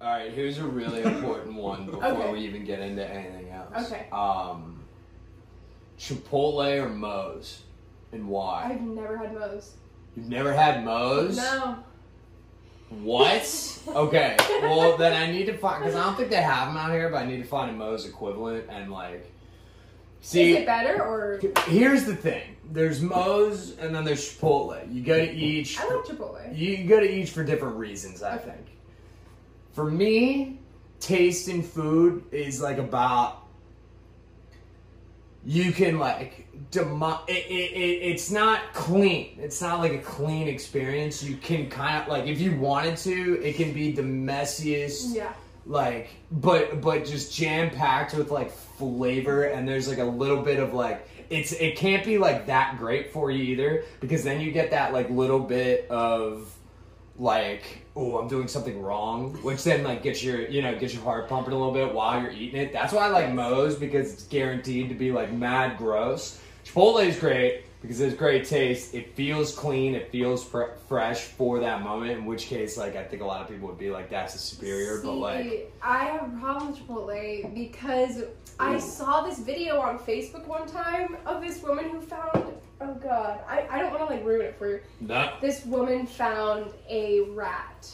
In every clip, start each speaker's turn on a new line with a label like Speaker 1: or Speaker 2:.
Speaker 1: All right, here's a really important one before
Speaker 2: Okay.
Speaker 1: we even get into anything else.
Speaker 2: Okay.
Speaker 1: Um, Chipotle or Moe's, and why?
Speaker 2: I've never had Moe's.
Speaker 1: You've never had Moe's?
Speaker 2: No.
Speaker 1: What? Okay. Well, then I need to find because I don't think they have them out here, but I need to find a Moe's equivalent and like. See,
Speaker 2: Is it better or?
Speaker 1: here's the thing. There's Moe's and then there's Chipotle. You go to each.
Speaker 2: I like Chipotle.
Speaker 1: You go to each for different reasons, I
Speaker 2: Okay.
Speaker 1: think. For me, taste in food is like about you can like demo- it, it, it, it's not clean. It's not like a clean experience. You can kind of like if you wanted to, it can be the messiest
Speaker 2: Yeah.
Speaker 1: like but but just jam packed with like flavor and there's like a little bit of like it's it can't be like that great for you either because then you get that like little bit of like oh I'm doing something wrong which then like gets your you know gets your heart pumping a little bit while you're eating it. That's why I like Moe's because it's guaranteed to be like mad gross. Chipotle is great because it's great taste it feels clean it feels fr- fresh for that moment in which case like I think a lot of people would be like that's a superior but like
Speaker 2: I have a problem with Chipotle because I saw this video on Facebook one time of this woman who found. Oh God, I, I don't want to like ruin it for you.
Speaker 1: no
Speaker 2: This woman found a rat.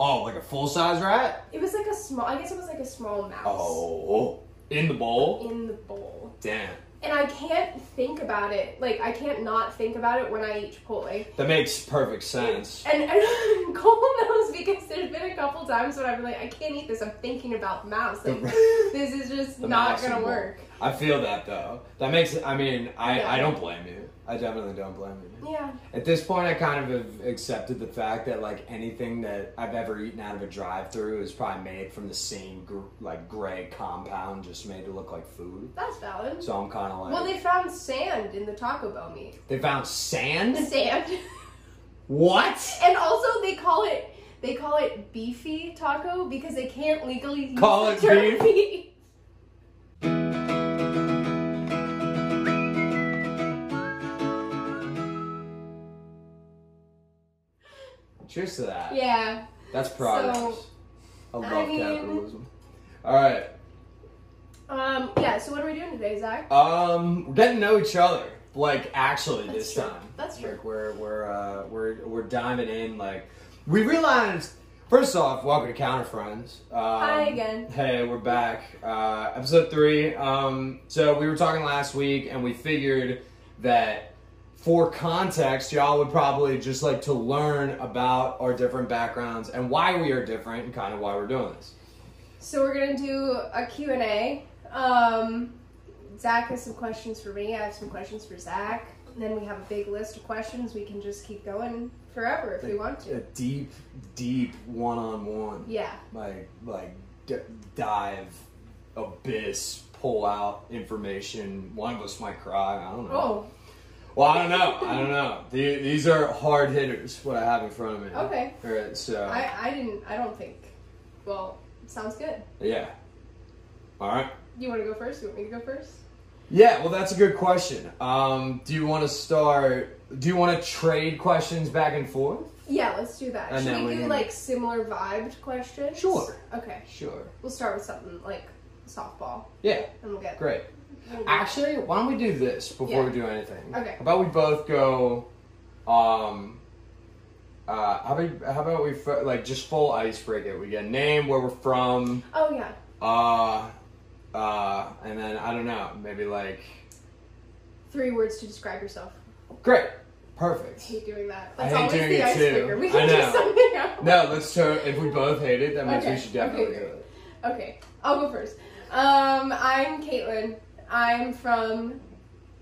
Speaker 1: Oh, like a full size rat?
Speaker 2: It was like a small. I guess it was like a small mouse.
Speaker 1: Oh, in the bowl?
Speaker 2: In the bowl.
Speaker 1: Damn.
Speaker 2: And I can't think about it. Like I can't not think about it when I eat Chipotle.
Speaker 1: That makes perfect sense.
Speaker 2: And, and Cole knows because there's been a couple times when I've been like, I can't eat this. I'm thinking about the mouse. Like, this is just
Speaker 1: The
Speaker 2: not gonna work.
Speaker 1: I feel that though. That makes I mean, I,
Speaker 2: Yeah.
Speaker 1: I don't blame you. I definitely don't blame you.
Speaker 2: Yeah.
Speaker 1: At this point, I kind of have accepted the fact that like anything that I've ever eaten out of a drive-through is probably made from the same gr- like gray compound, just made to look like food.
Speaker 2: That's valid.
Speaker 1: So I'm kind of like,
Speaker 2: Well, they found sand in the Taco Bell meat.
Speaker 1: they found sand.
Speaker 2: Sand.
Speaker 1: What?
Speaker 2: and also they call it they call it beefy taco because they can't legally use
Speaker 1: Call it beef?
Speaker 2: beef.
Speaker 1: Cheers to that.
Speaker 2: Yeah.
Speaker 1: That's progress.
Speaker 2: So,
Speaker 1: I love
Speaker 2: I mean-
Speaker 1: capitalism. All right.
Speaker 2: Um. Yeah. So what are we doing today, Zach?
Speaker 1: Um, we're getting to know each other. Like actually,
Speaker 2: That's
Speaker 1: this
Speaker 2: true.
Speaker 1: time.
Speaker 2: That's true.
Speaker 1: Like we're we're uh, we're we're diving in. Like we realized. First off, welcome to Counter Friends. Um,
Speaker 2: Hi again.
Speaker 1: Hey, we're back. Uh, episode three. Um, so we were talking last week, and we figured that for context, y'all would probably just like to learn about our different backgrounds and why we are different, and kind of why we're doing this.
Speaker 2: So we're gonna do a Q and A. Um, Zach has some questions for me. I have some questions for Zach. And then we have a big list of questions. We can just keep going forever if we want to.
Speaker 1: A deep, deep one-on-one.
Speaker 2: Yeah.
Speaker 1: like like d- dive abyss pull out information one of us might cry i don't know
Speaker 2: Oh.
Speaker 1: Well i don't know i don't know these are hard hitters what i have in front of me
Speaker 2: Okay.
Speaker 1: all right so
Speaker 2: I I didn't. I don't think. Well, sounds good.
Speaker 1: yeah all right
Speaker 2: You want to go first? You want me to go first?
Speaker 1: yeah well that's a good question um do you want to start do you want to trade questions back and forth
Speaker 2: Yeah, let's do that.
Speaker 1: And
Speaker 2: Should we do like similar vibed questions?
Speaker 1: Sure.
Speaker 2: Okay.
Speaker 1: sure
Speaker 2: We'll start with something like softball,
Speaker 1: yeah
Speaker 2: and we'll get.
Speaker 1: great Actually, why don't we do this before
Speaker 2: Yeah.
Speaker 1: we do anything?
Speaker 2: Okay.
Speaker 1: How about we both go, um, uh, how about how about we like just full icebreaker? We get a name, where we're from,
Speaker 2: Oh yeah.
Speaker 1: uh, uh, and then I don't know, maybe like
Speaker 2: Three words to describe yourself.
Speaker 1: great,
Speaker 2: I
Speaker 1: perfect.
Speaker 2: hate doing that.
Speaker 1: I
Speaker 2: That's
Speaker 1: hate
Speaker 2: always
Speaker 1: doing
Speaker 2: the
Speaker 1: it too.
Speaker 2: icebreaker. We
Speaker 1: I
Speaker 2: can do something else.
Speaker 1: No, let's try. If we both hate it, that means
Speaker 2: Okay,
Speaker 1: we should definitely
Speaker 2: okay,
Speaker 1: do
Speaker 2: great.
Speaker 1: it.
Speaker 2: Okay, I'll go first. Um, I'm Caitlin. I'm from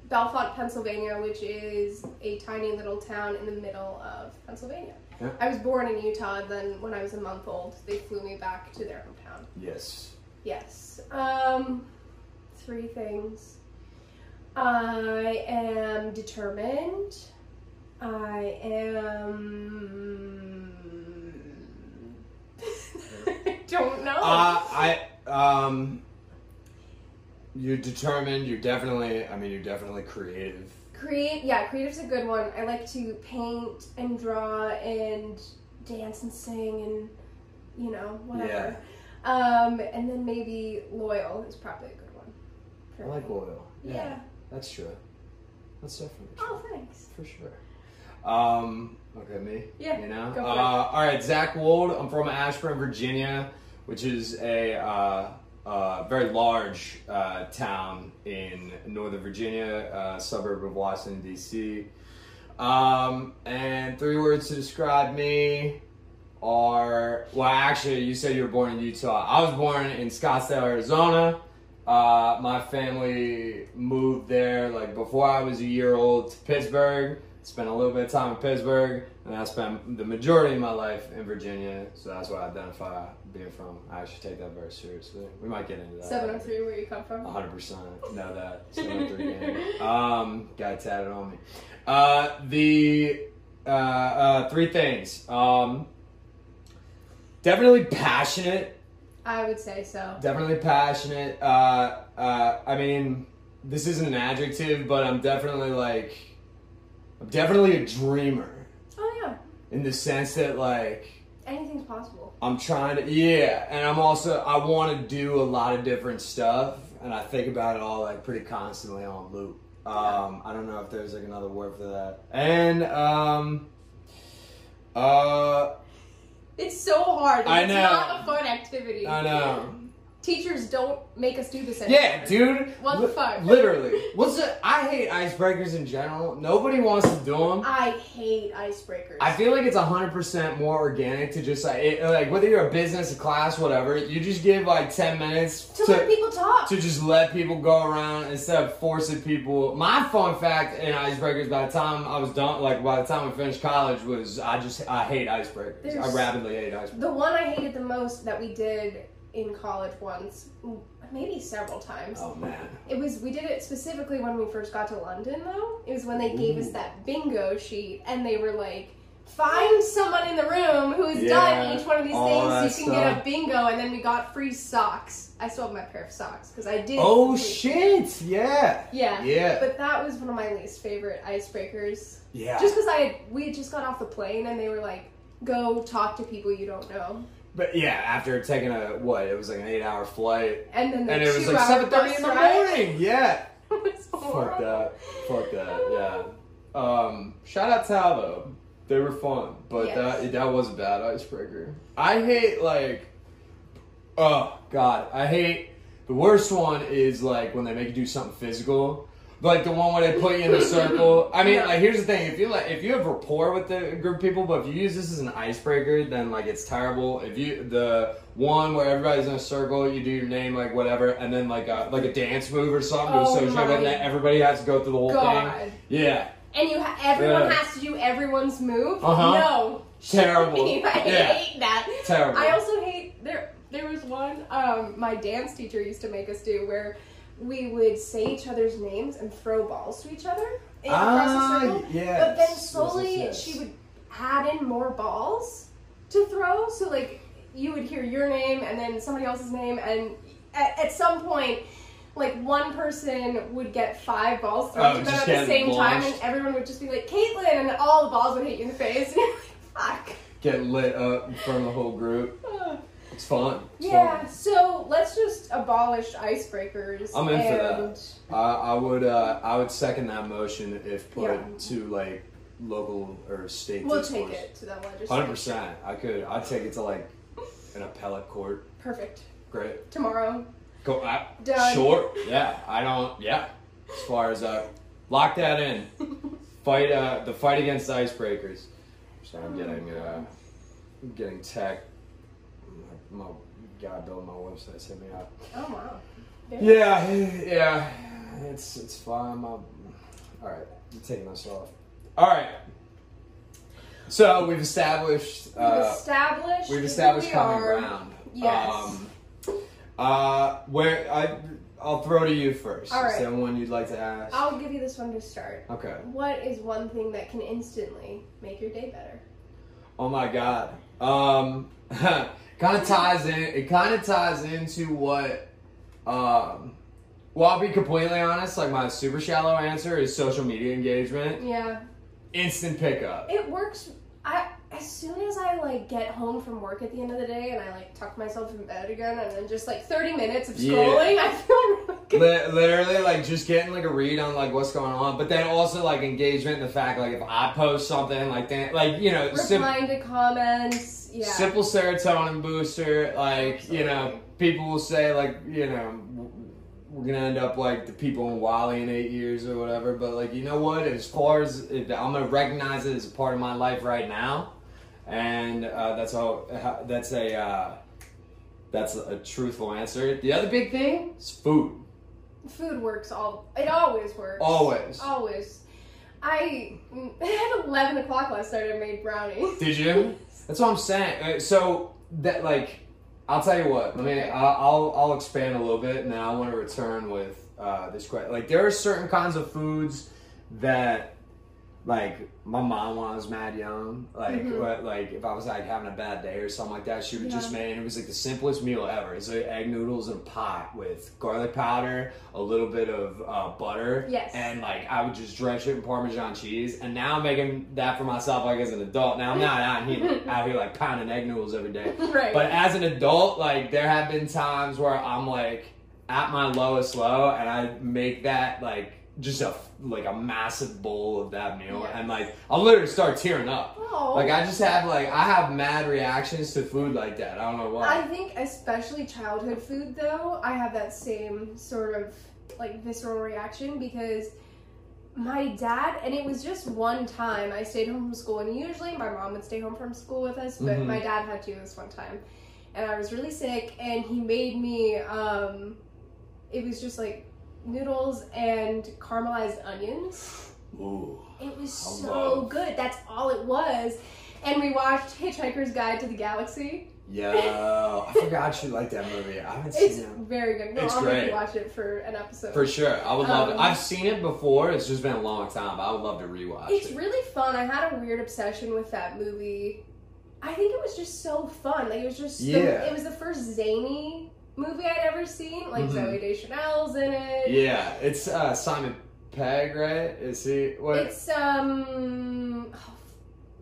Speaker 2: Bellefonte, Pennsylvania, which is a tiny little town in the middle of Pennsylvania.
Speaker 1: Yeah.
Speaker 2: I was born in Utah, then when I was a month old, they flew me back to their hometown.
Speaker 1: Yes.
Speaker 2: Yes. Um, three things. I am determined. I am. I don't know.
Speaker 1: Uh, I um, you're determined. You're definitely. I mean, you're definitely creative.
Speaker 2: Create, yeah, creative's a good one. I like to paint and draw and dance and sing and you know, whatever. Yeah. Um, and then maybe loyal is probably a good one.
Speaker 1: I like
Speaker 2: me.
Speaker 1: loyal. Yeah,
Speaker 2: Yeah.
Speaker 1: that's true. That's definitely true.
Speaker 2: Oh, thanks.
Speaker 1: For sure. Um, okay, me.
Speaker 2: Yeah,
Speaker 1: You know. Uh, all right, Zach Wold. I'm from Ashburn, Virginia, which is a uh, uh, very large uh, town in Northern Virginia, uh, suburb of Washington D.C. Um, and three words to describe me are well, actually, you said you were born in Utah. I was born in Scottsdale, Arizona. Uh, my family moved there like before I was a year old to Pittsburgh. Spent a little bit of time in Pittsburgh, and I spent the majority of my life in Virginia. So that's what I identify being from. I actually take that very seriously. We might get into that.
Speaker 2: 703, where you come from?
Speaker 1: 100% know that. 703 gang. Um, got tatted on me. Uh, the uh, uh, three things. Um, definitely passionate.
Speaker 2: I would say so.
Speaker 1: Definitely passionate. Uh, uh, I mean, this isn't an adjective, but I'm definitely like, I'm definitely a dreamer. In the sense that like.
Speaker 2: Anything's possible.
Speaker 1: I'm trying to, yeah, and I'm also I want to do a lot of different stuff, and I think about it all like pretty constantly on loop. Um, I don't know if there's like another word for that, and um, uh,
Speaker 2: It's so hard.
Speaker 1: I
Speaker 2: It's
Speaker 1: know.
Speaker 2: not a fun activity.
Speaker 1: I know.
Speaker 2: Teachers don't make us do this anymore.
Speaker 1: Yeah, dude.
Speaker 2: What the fuck?
Speaker 1: Literally. What's it? I hate icebreakers in general. Nobody wants to do them.
Speaker 2: I hate icebreakers.
Speaker 1: I feel like it's hundred percent more organic to just like it, like whether you're a business, a class, whatever. You just give like ten minutes
Speaker 2: to let people talk.
Speaker 1: to just let people go around instead of forcing people. My fun fact in icebreakers by the time I was done, like by the time I finished college, was I just I hate icebreakers. I
Speaker 2: There's-
Speaker 1: rapidly hate icebreakers.
Speaker 2: The one I hated the most that we did in college once, maybe several times.
Speaker 1: Oh man,
Speaker 2: It was we did it specifically when we first got to London though. It was when they gave us that bingo sheet and they were like Find someone in the room who has
Speaker 1: Yeah,
Speaker 2: done each one of these
Speaker 1: all
Speaker 2: things so you can get a bingo, and then we got free socks. I still have my pair of socks because I did.
Speaker 1: oh
Speaker 2: complete-
Speaker 1: shit, yeah,
Speaker 2: Yeah.
Speaker 1: yeah,
Speaker 2: But that was one of my least favorite icebreakers.
Speaker 1: yeah.
Speaker 2: Just because I had, we had just got off the plane and they were like, "Go talk to people you don't know,"
Speaker 1: But yeah, after taking a what? It was like an eight-hour flight,
Speaker 2: and then the
Speaker 1: and it was like seven thirty in the morning. Yeah. Fuck that. Fuck that. Yeah. Um, shout out Tal though. They were fun, but
Speaker 2: Yes.
Speaker 1: that that was a bad icebreaker. I hate like, oh god, I hate the worst one is like when they make you do something physical. Like the one where they put you in a circle. I mean,
Speaker 2: Yeah.
Speaker 1: like here's the thing: if you like, if you have rapport with the group of people, but if you use this as an icebreaker, then like it's terrible. If you the one where everybody's in a circle, you do your name like whatever, and then like a like a dance move or something
Speaker 2: Oh
Speaker 1: to associate with that. Everybody has to go through the whole
Speaker 2: God.
Speaker 1: thing. Yeah,
Speaker 2: And you, ha- everyone
Speaker 1: Yeah.
Speaker 2: has to do everyone's move.
Speaker 1: Uh-huh.
Speaker 2: No,
Speaker 1: Terrible.
Speaker 2: I
Speaker 1: Yeah.
Speaker 2: hate that.
Speaker 1: terrible.
Speaker 2: I also hate there. There was one um, my dance teacher used to make us do where we would say each other's names and throw balls to each other in, across
Speaker 1: Ah,
Speaker 2: the circle.
Speaker 1: yes.
Speaker 2: But then slowly
Speaker 1: yes, yes.
Speaker 2: she would add in more balls to throw. So like you would hear your name and then somebody else's name, and at, at some point. Like one person would get five balls thrown
Speaker 1: Oh,
Speaker 2: to them at the
Speaker 1: get
Speaker 2: same time, and everyone would just be like, "Caitlin," and all the balls would hit you in the face, and you're like, "Fuck."
Speaker 1: Get lit up in front of the whole group. It's fun. It's
Speaker 2: Yeah, so let's just abolish icebreakers.
Speaker 1: I'm in for that. I, I would uh, I would second that motion if put
Speaker 2: Yeah.
Speaker 1: to like local or state.
Speaker 2: We'll take it to the legislature.
Speaker 1: Hundred percent. I could. I'd take it to like an appellate court.
Speaker 2: Perfect.
Speaker 1: Great.
Speaker 2: Tomorrow.
Speaker 1: Go. I,
Speaker 2: Done.
Speaker 1: Sure. Yeah. I don't. Yeah. As far as uh, lock that in. Fight. Uh, the fight against icebreakers. So I'm getting. Uh, I'm getting tech. My, my guy building my website hit me out.
Speaker 2: Oh wow.
Speaker 1: Yeah. Yeah. It's it's fine. I'm, all right. I'm taking this off. All right. So we've established.
Speaker 2: We've
Speaker 1: Uh,
Speaker 2: established.
Speaker 1: We've established common
Speaker 2: are.
Speaker 1: ground.
Speaker 2: Yes.
Speaker 1: Um, uh, where I, I'll throw to you first.
Speaker 2: All
Speaker 1: Is there one you'd like to ask?
Speaker 2: I'll give you this one to start.
Speaker 1: Okay.
Speaker 2: What is one thing that can instantly make your day better?
Speaker 1: Oh my God. Um, kind of ties in. It kind of ties into what. Um, well, I'll be completely honest. Like my super shallow answer is social media engagement.
Speaker 2: Yeah,
Speaker 1: Instant pickup.
Speaker 2: it works. I as soon as I like get home from work at the end of the day and I like tuck myself in bed again and then just like 30 minutes of
Speaker 1: Yeah.
Speaker 2: scrolling, I feel really good.
Speaker 1: Literally like just getting like a read on like what's going on but then also like engagement in the fact like if i post something like that like you know sim-
Speaker 2: to comments, yeah.
Speaker 1: simple serotonin booster like you know people will say like you know we're gonna end up like the people in WALL-E in eight years or whatever but like you know what as far as i'm gonna recognize it as a part of my life right now and uh, that's all that's a uh, that's a truthful answer the other big thing is food
Speaker 2: Food works all. It always works.
Speaker 1: always
Speaker 2: Always. I at 11 o'clock last night. I made brownies.
Speaker 1: Did you? That's what I'm saying. Uh, So that like, I'll tell you what. Let me. I'll I'll, I'll expand a little bit, and then I want to return with uh, this question. Like, there are certain kinds of foods that, like, my mom when I was mad young, like,
Speaker 2: Mhm.
Speaker 1: what- like if I was like having a bad day or something like that, she would just
Speaker 2: Yeah.
Speaker 1: make. It was like the simplest meal ever. It's like egg noodles in a pot with garlic powder, a little bit of uh, butter,
Speaker 2: Yes.
Speaker 1: and like I would just drench it in Parmesan cheese. And now I'm making that for myself, like as an adult. Now I'm not out here, out here like pounding egg noodles every day.
Speaker 2: right.
Speaker 1: But as an adult, like there have been times where I'm like at my lowest low, and I make that like just a like a massive bowl of that meal, and like I'll literally start tearing up.
Speaker 2: oh.
Speaker 1: Like I just have like I have mad reactions to food like that. I don't know why.
Speaker 2: I think especially childhood food though, I have that same sort of like visceral reaction because my dad and it was just one time I stayed home from school and usually my mom would stay home from school with us, but
Speaker 1: Mhm.
Speaker 2: my dad had to this one time. And I was really sick and he made me um it was just like noodles and caramelized onions.
Speaker 1: Ooh.
Speaker 2: It was so good. That's all it was. And we watched Hitchhiker's Guide to the Galaxy.
Speaker 1: Yo, I forgot you liked that movie. I haven't
Speaker 2: It's
Speaker 1: seen it.
Speaker 2: very good. No,
Speaker 1: It's
Speaker 2: I'll
Speaker 1: great.
Speaker 2: watch it for an episode.
Speaker 1: For sure, I would love it.
Speaker 2: Um,
Speaker 1: I've seen it before. It's just been a long time. But I would love to rewatch it.
Speaker 2: it's
Speaker 1: it.
Speaker 2: really fun. I had a weird obsession with that movie. I think it was just so fun. Like it was just the-
Speaker 1: Yeah.
Speaker 2: it was the first zany movie I'd ever seen. Like
Speaker 1: Mhm.
Speaker 2: Zooey Deschanel's in it.
Speaker 1: Yeah, it's uh, Simon Pegg, right? Is he? What?
Speaker 2: It's um oh,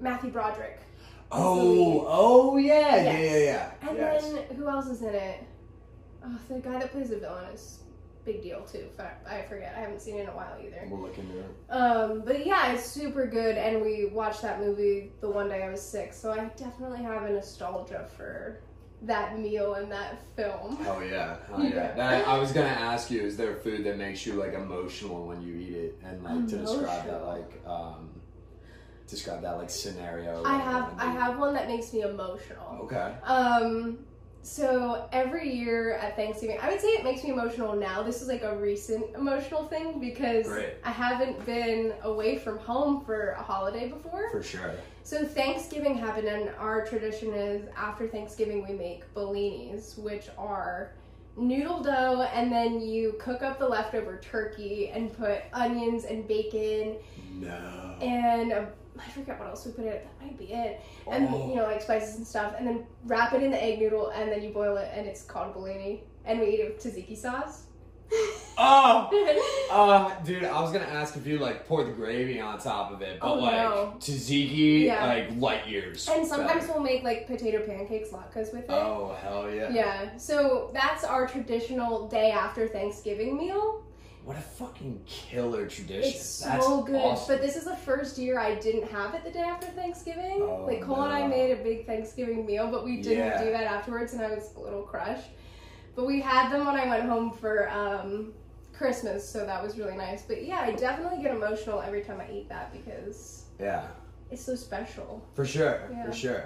Speaker 2: Matthew Broderick.
Speaker 1: oh, oh yeah, yeah,
Speaker 2: Yes.
Speaker 1: yeah, yeah.
Speaker 2: And
Speaker 1: yes.
Speaker 2: then who else is in it? Oh, the guy that plays the villain is big deal too. I forget. I haven't seen it in a while either.
Speaker 1: we'll look into it.
Speaker 2: Um, but yeah, it's super good, and we watched that movie the one day I was sick, so I definitely have a nostalgia for that meal and that film.
Speaker 1: Oh yeah, hell yeah. That, I was gonna ask you, is there food that makes you like emotional when you eat it, and like to describe that, like, um, describe that like scenario.
Speaker 2: I have I have one that makes me emotional.
Speaker 1: Okay.
Speaker 2: Um, so every year at Thanksgiving, I would say it makes me emotional now. This is like a recent emotional thing because
Speaker 1: Great.
Speaker 2: I haven't been away from home for a holiday before.
Speaker 1: For sure.
Speaker 2: So Thanksgiving happened, and our tradition is after Thanksgiving we make bellinis, which are noodle dough, and then you cook up the leftover turkey and put onions and bacon
Speaker 1: No.
Speaker 2: and uh, I forget what else we put in it. That might be it. And
Speaker 1: Oh.
Speaker 2: you know, like spices and stuff, and then wrap it in the egg noodle, and then you boil it, and it's called bellini, and we eat it with tzatziki sauce.
Speaker 1: Oh. Uh, dude, I was gonna ask if you like pour the gravy on top of it, but
Speaker 2: Oh,
Speaker 1: like
Speaker 2: no.
Speaker 1: tzatziki,
Speaker 2: Yeah.
Speaker 1: like light years.
Speaker 2: and sometimes
Speaker 1: better.
Speaker 2: we'll make like potato pancakes latkes with it.
Speaker 1: Oh hell yeah!
Speaker 2: Yeah, so that's our traditional day after Thanksgiving meal.
Speaker 1: What a fucking killer tradition.
Speaker 2: It's
Speaker 1: That's
Speaker 2: so good.
Speaker 1: awesome.
Speaker 2: But this is the first year I didn't have it the day after Thanksgiving.
Speaker 1: Oh,
Speaker 2: like Cole and I made a big Thanksgiving meal, but we didn't
Speaker 1: Yeah.
Speaker 2: do that afterwards, and I was a little crushed. But we had them when I went home for um, Christmas, so that was really nice. But yeah, I definitely get emotional every time I eat that because
Speaker 1: yeah,
Speaker 2: it's so special.
Speaker 1: for sure,
Speaker 2: Yeah.
Speaker 1: for sure.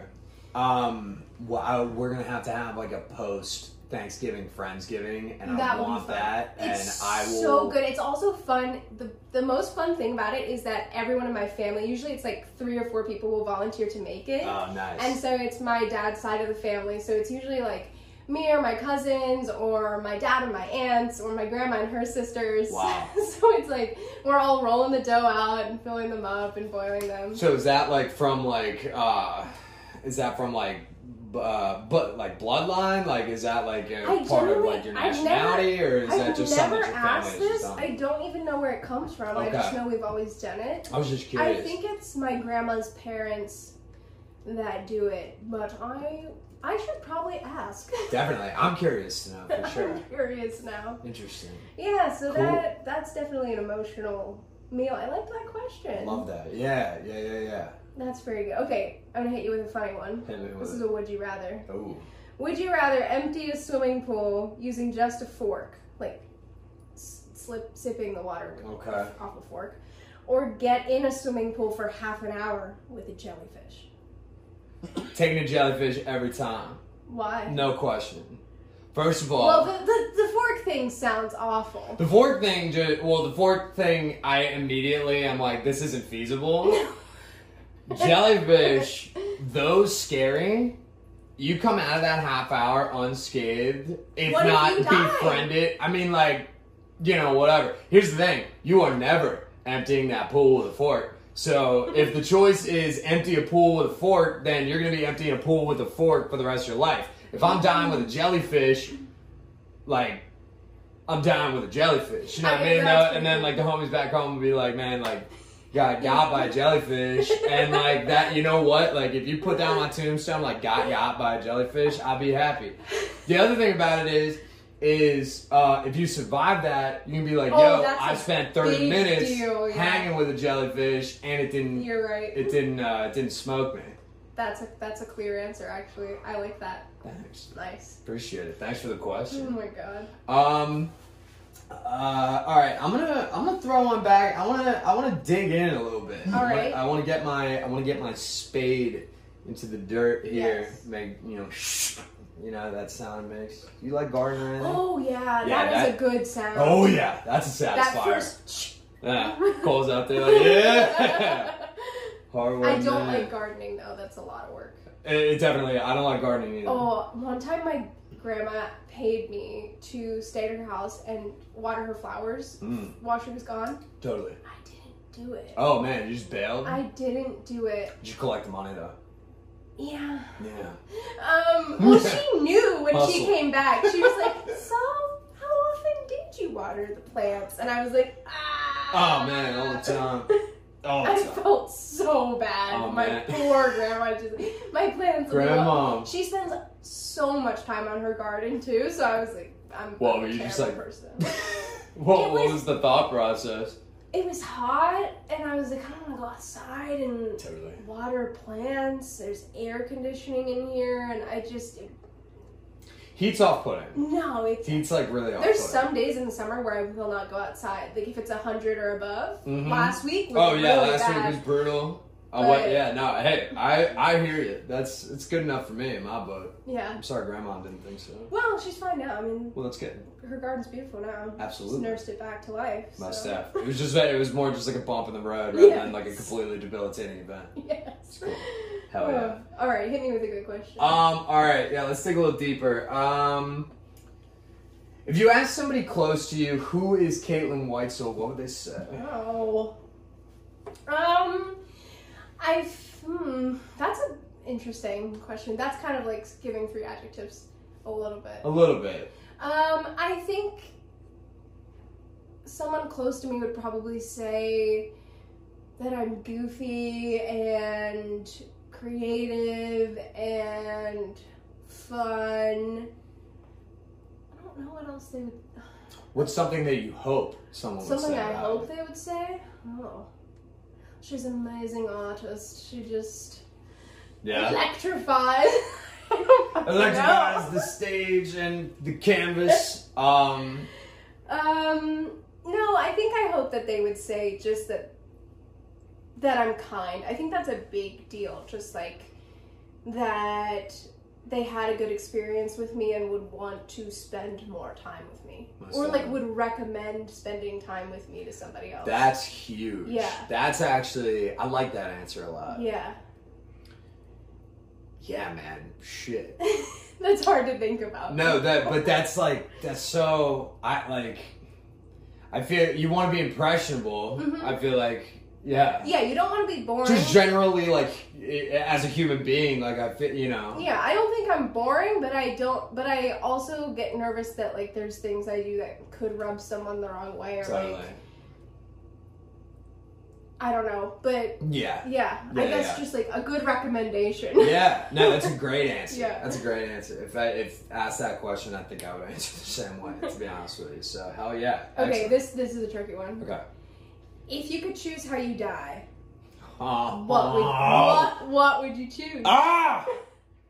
Speaker 1: Um, well, I, we're gonna have to have like a post Thanksgiving Friendsgiving, and
Speaker 2: That
Speaker 1: I want that,
Speaker 2: It's
Speaker 1: and I will.
Speaker 2: so good. It's also fun. The the most fun thing about it is that everyone in my family, usually it's like three or four people, will volunteer to make it.
Speaker 1: Oh, nice.
Speaker 2: And so it's my dad's side of the family. So it's usually like me or my cousins or my dad and my aunts or my grandma and her sisters.
Speaker 1: Wow.
Speaker 2: so it's like we're all rolling the dough out and filling them up and boiling them.
Speaker 1: So is that like from like uh is that from like uh but like bloodline? Like is that like a
Speaker 2: I
Speaker 1: part of like your nationality or is that
Speaker 2: I've
Speaker 1: just something that your family
Speaker 2: asked this. I don't even know where it comes from. I just know we've always done it.
Speaker 1: I was just curious.
Speaker 2: I think it's my grandma's parents. that do it, but I I should probably ask.
Speaker 1: Definitely. I'm curious to know for sure.
Speaker 2: I'm curious now.
Speaker 1: Interesting.
Speaker 2: Yeah, so
Speaker 1: Cool.
Speaker 2: that that's definitely an emotional meal. I like that question.
Speaker 1: Love that. Yeah, yeah, yeah, yeah.
Speaker 2: That's very good. Okay, I'm gonna hit you with a funny one.
Speaker 1: Hit me
Speaker 2: This is a would you rather.
Speaker 1: Oh.
Speaker 2: Would you rather empty a swimming pool using just a fork, like slip sipping the water
Speaker 1: Okay.
Speaker 2: off a fork, or get in a swimming pool for half an hour with a jellyfish?
Speaker 1: Taking a jellyfish every time.
Speaker 2: Why?
Speaker 1: No question. First of all,
Speaker 2: Well, the, the, the fork thing sounds awful.
Speaker 1: the fork thing, well, the fork thing, I immediately am like, this isn't feasible. Jellyfish, though scary, you come out of that half hour unscathed, if
Speaker 2: What if
Speaker 1: not
Speaker 2: you die?
Speaker 1: befriended. I mean, like, you know, whatever. Here's the thing you are never emptying that pool with a fork. So if the choice is empty a pool with a fork, then you're going to be emptying a pool with a fork for the rest of your life. If I'm dying with a jellyfish, like, I'm dying with a jellyfish. You know what I
Speaker 2: mean,
Speaker 1: mean?
Speaker 2: that's
Speaker 1: and then, like, the homies back home will be like, man, like, got got by a jellyfish. and, like, that, you know what? Like, if you put down my tombstone, like, got got by a jellyfish, I'll be happy. The other thing about it is, is uh, if you survive that, you can be like,
Speaker 2: Oh,
Speaker 1: yo, I spent 30 minutes
Speaker 2: deal, yeah.
Speaker 1: hanging with a jellyfish and it didn't,
Speaker 2: You're right.
Speaker 1: it didn't, uh, it didn't smoke me.
Speaker 2: That's a that's a clear answer. Actually, I like that.
Speaker 1: Thanks.
Speaker 2: Nice.
Speaker 1: Appreciate it. Thanks for the question.
Speaker 2: Oh my god.
Speaker 1: Um. Uh, all right, I'm gonna I'm gonna throw one back. I wanna I wanna dig in a little bit.
Speaker 2: All
Speaker 1: I wanna- I want to get my I want to get my spade into the dirt here.
Speaker 2: Yes.
Speaker 1: Make you know, you know that sound makes. You like gardening?
Speaker 2: Oh yeah,
Speaker 1: Yeah,
Speaker 2: that is
Speaker 1: that-
Speaker 2: a good sound.
Speaker 1: Oh, yeah, that's a
Speaker 2: that
Speaker 1: satisfier.
Speaker 2: first.
Speaker 1: Yeah, Cole's out there like yeah. Hard work.
Speaker 2: I don't
Speaker 1: man.
Speaker 2: like gardening though. That's a lot of work.
Speaker 1: It, it definitely. I don't like gardening either.
Speaker 2: Oh, one time my grandma paid me to stay at her house and water her flowers
Speaker 1: Mm,
Speaker 2: while she was gone.
Speaker 1: totally.
Speaker 2: I didn't do it.
Speaker 1: Oh man, you just bailed.
Speaker 2: I didn't do it.
Speaker 1: Did you collect the money though?
Speaker 2: Yeah.
Speaker 1: Yeah.
Speaker 2: Um. Well, she knew when she came back. She was like, "So, how often did you water the plants?" And I was like, "Ah."
Speaker 1: Oh man, all the time. The
Speaker 2: I
Speaker 1: time.
Speaker 2: felt so bad.
Speaker 1: Oh,
Speaker 2: my
Speaker 1: man.
Speaker 2: poor grandma just my plants.
Speaker 1: Grandma.
Speaker 2: She spends so much time on her garden too, so I was like, I'm,
Speaker 1: Well,
Speaker 2: a
Speaker 1: you just, like-
Speaker 2: person.
Speaker 1: what,
Speaker 2: It
Speaker 1: what
Speaker 2: was-
Speaker 1: was the thought process?
Speaker 2: it was hot, and I was like, I don't want to go outside and
Speaker 1: Totally.
Speaker 2: water plants. There's air conditioning in here, and I just
Speaker 1: Heat's off putting.
Speaker 2: no. It's
Speaker 1: Heat's like really off
Speaker 2: there's some days in the summer where I will not go outside. Like if it's hundred or above.
Speaker 1: Mhm.
Speaker 2: Last week was
Speaker 1: Oh yeah,
Speaker 2: really
Speaker 1: last
Speaker 2: bad.
Speaker 1: week was brutal. Oh
Speaker 2: But-
Speaker 1: what? Yeah, no. Hey, I I hear you. That's it's good enough for me in my book.
Speaker 2: yeah.
Speaker 1: I'm sorry, Grandma didn't think so.
Speaker 2: Well, she's fine now. I mean,
Speaker 1: Well, that's good.
Speaker 2: her garden's beautiful now.
Speaker 1: Absolutely.
Speaker 2: Just nursed it back to life.
Speaker 1: My
Speaker 2: so.
Speaker 1: staff. It was just it was more just like a bump in the road rather than like a completely debilitating event.
Speaker 2: Yes.
Speaker 1: cool. Hell yeah.
Speaker 2: all right, hit me with a good question.
Speaker 1: Um. All right. Yeah. Let's dig a little deeper. Um. If you ask somebody close to you who is Caitlin Whitesell, what would they say?
Speaker 2: oh. Um, I hmm, that's an interesting question. That's kind of like giving three adjectives a little bit.
Speaker 1: A little bit.
Speaker 2: Um, I think someone close to me would probably say that I'm goofy and creative and fun. I don't know what else they would.
Speaker 1: What's something that you hope someone would say?
Speaker 2: Something?
Speaker 1: I
Speaker 2: hope they would say. Oh, she's an amazing artist. She just
Speaker 1: Yeah.
Speaker 2: electrifies. I don't fucking
Speaker 1: Electrifies the stage and the canvas. Um.
Speaker 2: Um, no, I think I hope that they would say just that that I'm kind. I think that's a big deal. Just like that they had a good experience with me and would want to spend more time with me. Or like would recommend spending time with me to somebody else.
Speaker 1: That's huge.
Speaker 2: Yeah.
Speaker 1: That's actually I like that answer a lot.
Speaker 2: yeah.
Speaker 1: Yeah, man. Shit.
Speaker 2: that's hard to think about.
Speaker 1: No, that but that's like that's so I like I feel you want to be impressionable.
Speaker 2: Mhm.
Speaker 1: I feel like yeah.
Speaker 2: Yeah, you don't want to be boring.
Speaker 1: Just generally like as a human being like I feel, you know.
Speaker 2: Yeah, I don't think I'm boring, but I don't. But I also get nervous that like there's things I do that could rub someone the wrong way, or
Speaker 1: Totally.
Speaker 2: like I don't know, but
Speaker 1: Yeah.
Speaker 2: yeah, I guess
Speaker 1: yeah.
Speaker 2: just like a good recommendation.
Speaker 1: Yeah, no, that's a great answer.
Speaker 2: Yeah.
Speaker 1: That's a great answer. If I if asked that question, I think I would answer the same way. To be honest with you, so hell yeah.
Speaker 2: Okay,
Speaker 1: Excellent.
Speaker 2: this this is a tricky one.
Speaker 1: Okay.
Speaker 2: If you could choose how you die,
Speaker 1: Oh.
Speaker 2: what would ah. what what would you choose?
Speaker 1: Ah!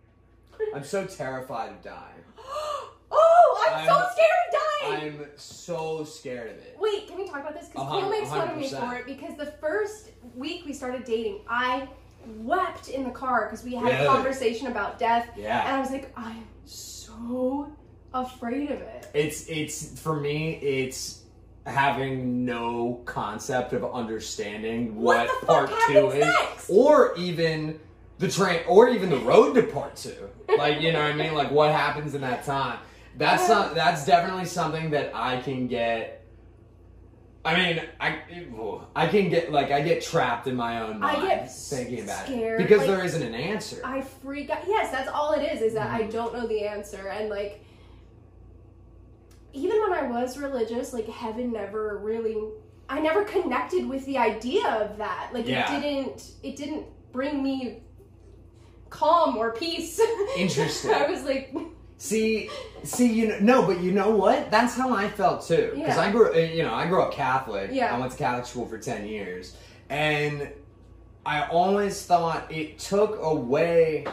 Speaker 1: I'm so terrified of dying.
Speaker 2: oh, I'm, so
Speaker 1: I'm-
Speaker 2: scared of dying.
Speaker 1: I'm so scared of it.
Speaker 2: Wait, can we talk about this? Because Cole uh-huh,
Speaker 1: hun-
Speaker 2: makes fun of me for it because the first week we started dating, I wept in the car because we had
Speaker 1: Really?
Speaker 2: a conversation about death,
Speaker 1: Yeah.
Speaker 2: and I was like, I'm so afraid of it.
Speaker 1: It's it's for me. It's having no concept of understanding
Speaker 2: What
Speaker 1: what, part two is,
Speaker 2: next?
Speaker 1: or even the train, or even the road to part two. Like you know what I mean? Like what happens in that time? That's
Speaker 2: Yeah.
Speaker 1: not, that's definitely something that I can get. I mean, I I can get like I get trapped in my own
Speaker 2: I
Speaker 1: mind
Speaker 2: get
Speaker 1: thinking about
Speaker 2: scared,
Speaker 1: it because
Speaker 2: like-
Speaker 1: there isn't an answer.
Speaker 2: I freak out. Yes, that's all it is. Is that
Speaker 1: Mm-hmm.
Speaker 2: I don't know the answer, and like, even when I was religious, like heaven never really. I never connected with the idea of that. Like
Speaker 1: Yeah.
Speaker 2: it didn't. It didn't bring me calm or peace.
Speaker 1: Interesting.
Speaker 2: I was like,
Speaker 1: See, see, you know, no, but you know what? That's how I felt too. Because
Speaker 2: Yeah.
Speaker 1: I grew, uh, you know, I grew up Catholic.
Speaker 2: Yeah.
Speaker 1: I went to Catholic school for ten years, and I always thought it took away.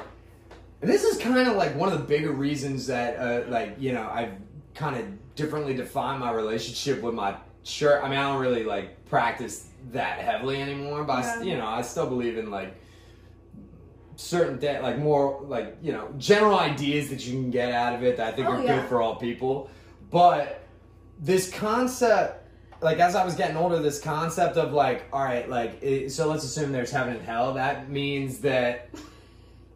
Speaker 1: And this is kind of like one of the bigger reasons that, uh, like, you know, I've kind of differently define my relationship with my church. I mean, I don't really like practice that heavily anymore, but I
Speaker 2: Yeah.
Speaker 1: you know, I still believe in like certain de- like more like you know general ideas that you can get out of it that I think
Speaker 2: Oh,
Speaker 1: are
Speaker 2: yeah.
Speaker 1: good for all people. But this concept, like as I was getting older, this concept of like, all right, like it, so let's assume there's heaven and hell. That means that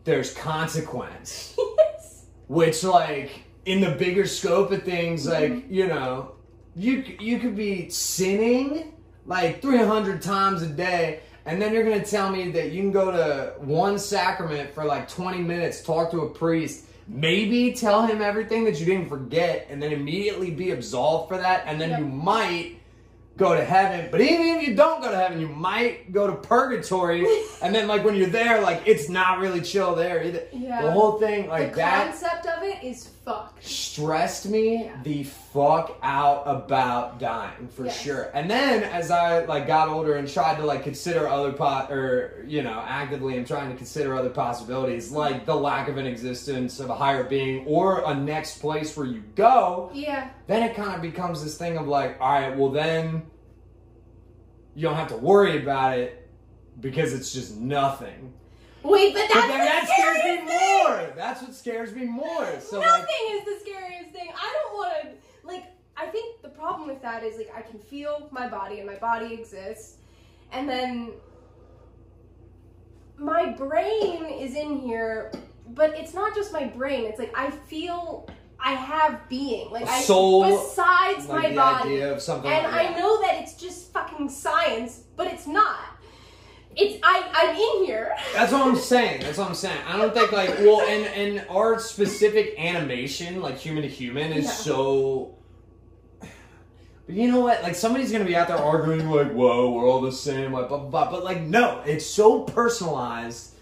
Speaker 1: there's consequence,
Speaker 2: yes.
Speaker 1: which like in the bigger scope of things, like
Speaker 2: Mm-hmm.
Speaker 1: you know, you you could be sinning like 300 times a day. And then you're gonna tell me that you can go to one sacrament for like 20 minutes, talk to a priest, maybe tell him everything that you didn't forget, and then immediately be absolved for that, and then
Speaker 2: Yep.
Speaker 1: you might go to heaven. But even if you don't go to heaven, you might go to purgatory, and then like when you're there, like it's not really chill there either.
Speaker 2: Yeah.
Speaker 1: The whole thing, like
Speaker 2: the
Speaker 1: that,
Speaker 2: concept of it is fucked.
Speaker 1: stressed me
Speaker 2: Yeah.
Speaker 1: the fuck out about dying for
Speaker 2: Yes.
Speaker 1: sure. And then as I like got older and tried to like consider other pot or you know actively am trying to consider other possibilities like the lack of an existence of a higher being or a next place where you go,
Speaker 2: Yeah.
Speaker 1: then it kind of becomes this thing of like, all right, well then you don't have to worry about it because it's just nothing.
Speaker 2: Wait, but that's
Speaker 1: But that scares me
Speaker 2: thing!
Speaker 1: more. That's what scares me more. So like,
Speaker 2: Nothing is the scariest thing. I don't want to like. I think the problem with that is like I can feel my body and my body exists, and then my brain is in here, but it's not just my brain. It's like I feel I have being, like I
Speaker 1: soul,
Speaker 2: besides
Speaker 1: like
Speaker 2: my body,
Speaker 1: idea of something.
Speaker 2: and
Speaker 1: like
Speaker 2: I know that it's just fucking science, but it's not. It's I I'm in here.
Speaker 1: That's what I'm saying. That's what I'm saying. I don't think like well, and and our specific animation, like human to human, is
Speaker 2: Yeah.
Speaker 1: so. But you know what? Like somebody's gonna be out there arguing like, "Whoa, we're all the same," like blah blah blah. But like, no, it's so personalized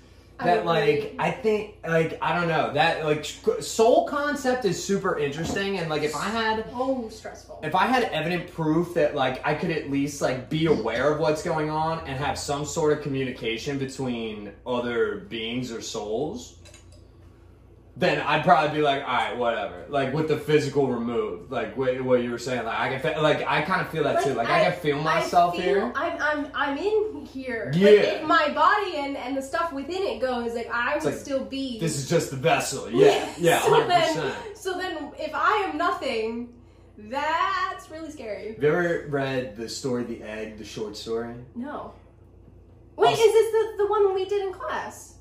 Speaker 1: that
Speaker 2: agree.
Speaker 1: like I think like I don't know that like soul concept is super interesting, and like if I had
Speaker 2: Oh, stressful.
Speaker 1: if I had evident proof that like I could at least like be aware of what's going on and have some sort of communication between other beings or souls, then I'd probably be like, all right, whatever. Like with the physical removed, like what, what you were saying, like I can, fe- like I kind of feel that too. Like I, can feel myself
Speaker 2: I feel-
Speaker 1: here.
Speaker 2: I'm, I'm, I'm in here.
Speaker 1: Yeah.
Speaker 2: Like, if my body and, and the stuff within it goes, like I would
Speaker 1: like,
Speaker 2: still be.
Speaker 1: This is just the vessel. Yeah, yeah,
Speaker 2: So then, so then, if I am nothing, that's really scary.
Speaker 1: Have you ever read the story, The Egg, the short story?
Speaker 2: No. Wait,
Speaker 1: Oh,
Speaker 2: is this the, the one we did in class?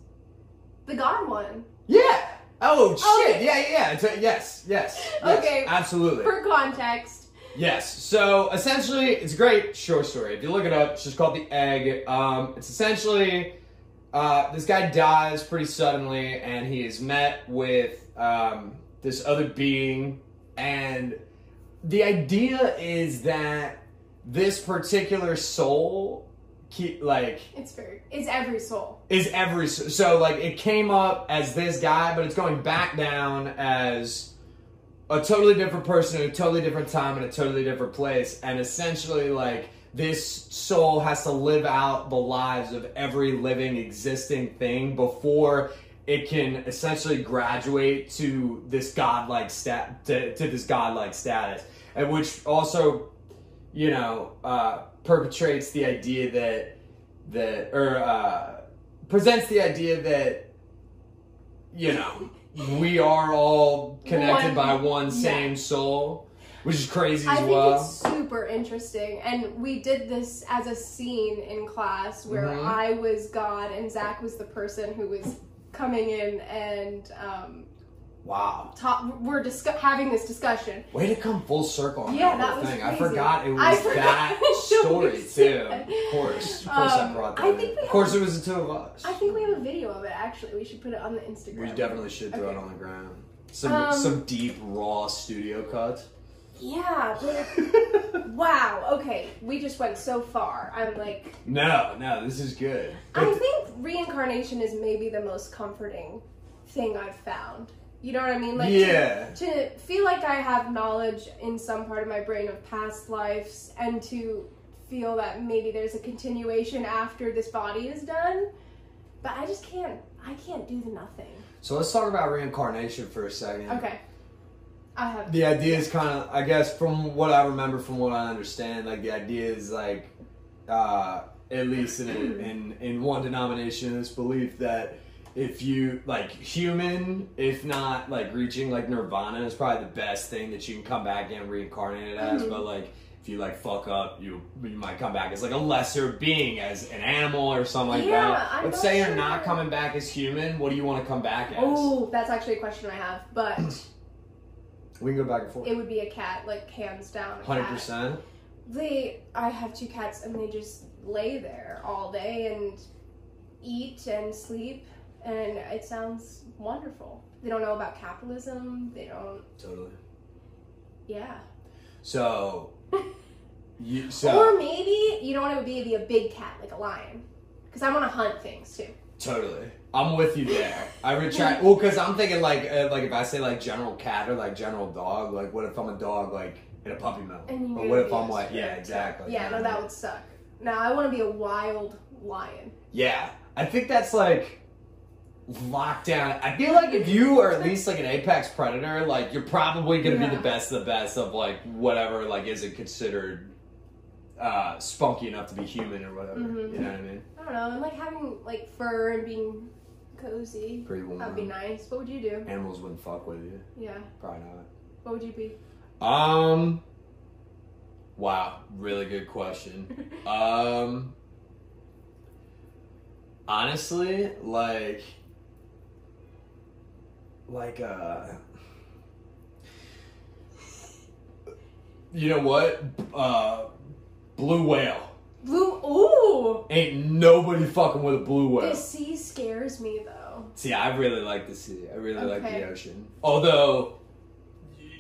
Speaker 2: The God one.
Speaker 1: Yeah. Oh shit!
Speaker 2: Okay.
Speaker 1: Yeah, yeah, yeah. It's a- yes, yes, yes.
Speaker 2: Okay.
Speaker 1: Absolutely.
Speaker 2: For context.
Speaker 1: Yes. So essentially, it's a great short story. If you look it up, it's just called The Egg. Um, it's essentially uh, this guy dies pretty suddenly, and he is met with um, this other being, and the idea is that this particular soul keep like
Speaker 2: It's very. It's every soul.
Speaker 1: is every so like it came up as this guy, but it's going back down as a totally different person in a totally different time in a totally different place, and essentially like this soul has to live out the lives of every living existing thing before it can essentially graduate to this godlike stat to, to this godlike status and which also you know uh, perpetrates the idea that that or uh, presents the idea that you know we are all connected
Speaker 2: One-
Speaker 1: by one
Speaker 2: yeah.
Speaker 1: same soul which is crazy
Speaker 2: I
Speaker 1: as
Speaker 2: think
Speaker 1: well
Speaker 2: it's super interesting, and we did this as a scene in class where
Speaker 1: Mhm.
Speaker 2: I was God and Zach was the person who was coming in and um,
Speaker 1: wow
Speaker 2: ta- we're discu- having this discussion.
Speaker 1: way to come full circle on
Speaker 2: Yeah,
Speaker 1: that,
Speaker 2: that
Speaker 1: thing i forgot it was
Speaker 2: I forgot
Speaker 1: that story too of course of course i
Speaker 2: Um,
Speaker 1: brought that
Speaker 2: I think
Speaker 1: of course it was the two of us
Speaker 2: I think we have a video of it. Actually, we should put it on the Instagram.
Speaker 1: we definitely should throw it on the ground some
Speaker 2: Um,
Speaker 1: some deep raw studio cuts
Speaker 2: Yeah, but wow. Okay, we just went so far. I'm like,
Speaker 1: no no this is good
Speaker 2: I think reincarnation is maybe the most comforting thing I've found. You know what I mean? Like, to-
Speaker 1: yeah
Speaker 2: to feel like I have knowledge in some part of my brain of past lives and to feel that maybe there's a continuation after this body is done. But I just can't I can't do the nothing.
Speaker 1: So let's talk about reincarnation for a second.
Speaker 2: Okay. I have
Speaker 1: The idea is kind of, I guess, from what I remember, from what I understand, like the idea is like, uh, at least in, in in one denomination, this belief that if you like human, if not like reaching like nirvana, is probably the best thing that you can come back and reincarnated as.
Speaker 2: Mhm.
Speaker 1: But like, if you like fuck up, you you might come back as like a lesser being, as an animal or something like
Speaker 2: Yeah,
Speaker 1: that.
Speaker 2: I'm
Speaker 1: Let's say you're not coming back as human. What do you want to come back as?
Speaker 2: Oh, that's actually a question I have, but
Speaker 1: We can go back and forth.
Speaker 2: it would be a cat, like hands down.
Speaker 1: Hundred percent.
Speaker 2: They, I have two cats, and they just lay there all day and eat and sleep, and it sounds wonderful. They don't know about capitalism. They don't.
Speaker 1: Totally.
Speaker 2: Yeah.
Speaker 1: So, you
Speaker 2: or maybe you don't want to be, be a big cat like a lion, because I want to hunt things too.
Speaker 1: totally. I'm with you there. I retract. Well, because I'm thinking like uh, like if I say like general cat or like general dog, like what if I'm a dog like in a puppy mill? Or what if I'm like yeah exactly.
Speaker 2: Yeah, no, that would suck. Now I want to be a wild lion.
Speaker 1: Yeah, I think that's like lockdown. I feel like if you are at least like an apex predator, like you're probably gonna be the best of the best of like whatever like isn't considered uh spunky enough to be human or whatever.
Speaker 2: Mhm.
Speaker 1: You know what I mean?
Speaker 2: I don't know, and like having like fur and being cozy.
Speaker 1: Pretty warm.
Speaker 2: That'd be nice. What would you do?
Speaker 1: Animals wouldn't fuck with you.
Speaker 2: Yeah.
Speaker 1: Probably not.
Speaker 2: What would you be?
Speaker 1: Um. Wow, really good question. um. Honestly, like, like uh. You know what? Uh, blue whale.
Speaker 2: Blue. Ooh.
Speaker 1: Ain't nobody fucking with a blue whale.
Speaker 2: The sea scares me though.
Speaker 1: See, I really like the sea. I really like the ocean. Although,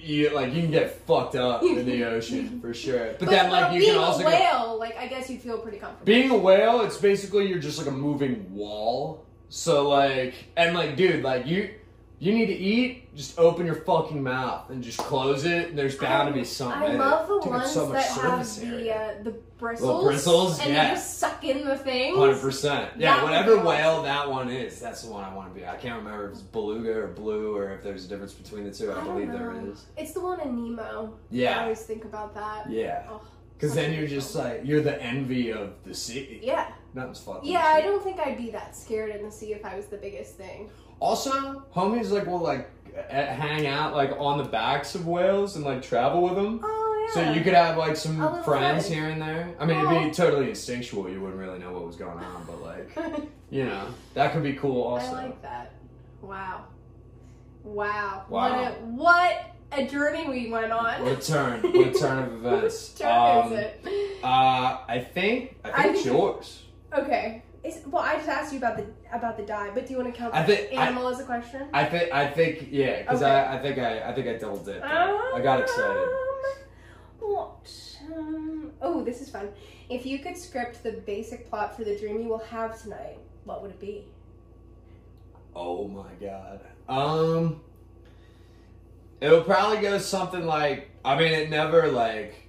Speaker 1: you like you can get fucked up in the ocean for sure. But, then, like, you
Speaker 2: being
Speaker 1: can also
Speaker 2: a
Speaker 1: get,
Speaker 2: whale, like I guess you'd feel pretty comfortable.
Speaker 1: being a whale. It's basically you're just like a moving wall. So like, and like, dude, like you, you need to eat. Just open your fucking mouth and just close it. And there's bound to be something.
Speaker 2: I love the
Speaker 1: it. Dude,
Speaker 2: ones
Speaker 1: so
Speaker 2: that have the uh, the bristles,
Speaker 1: bristles?
Speaker 2: and
Speaker 1: Yeah.
Speaker 2: you just suck in the thing.
Speaker 1: Hundred percent. Yeah,
Speaker 2: That
Speaker 1: whatever whale that one is, that's the one I want to be. I can't remember if it's beluga or blue or if there's a difference between the two. I,
Speaker 2: I
Speaker 1: believe there is.
Speaker 2: It's the one in Nemo.
Speaker 1: Yeah.
Speaker 2: I always think about that.
Speaker 1: yeah.
Speaker 2: Oh,
Speaker 1: Because then you're just
Speaker 2: film.
Speaker 1: like you're the envy of the sea.
Speaker 2: Yeah.
Speaker 1: Nothing's fun.
Speaker 2: Yeah, I don't think I'd be that scared in the sea if I was the biggest thing.
Speaker 1: Also, homies like will like hang out like on the backs of whales and like travel with them.
Speaker 2: Oh yeah.
Speaker 1: So you could have like some friends
Speaker 2: friend.
Speaker 1: here and there. I mean, it'd be totally instinctual. You wouldn't really know what was going on, but like you know, that could be cool. Also,
Speaker 2: I like that. Wow. Wow.
Speaker 1: Wow.
Speaker 2: What a, what a journey we went on.
Speaker 1: what a turn! What a turn of events.
Speaker 2: Which turn
Speaker 1: Um,
Speaker 2: is it?
Speaker 1: Uh, I think I think
Speaker 2: I
Speaker 1: it's
Speaker 2: think-
Speaker 1: yours.
Speaker 2: Okay. Is, well, I just asked you about the about the die, but do you want to count
Speaker 1: I
Speaker 2: the
Speaker 1: think- I-
Speaker 2: animal as a question?
Speaker 1: I think I think yeah, because
Speaker 2: Okay.
Speaker 1: I, I think I I think I double dipped. there. I got excited.
Speaker 2: Um, What? Um, oh, this is fun. If you could script the basic plot for the dream you will have tonight, what would it be?
Speaker 1: Oh my god. Um it would probably go something like I mean it never like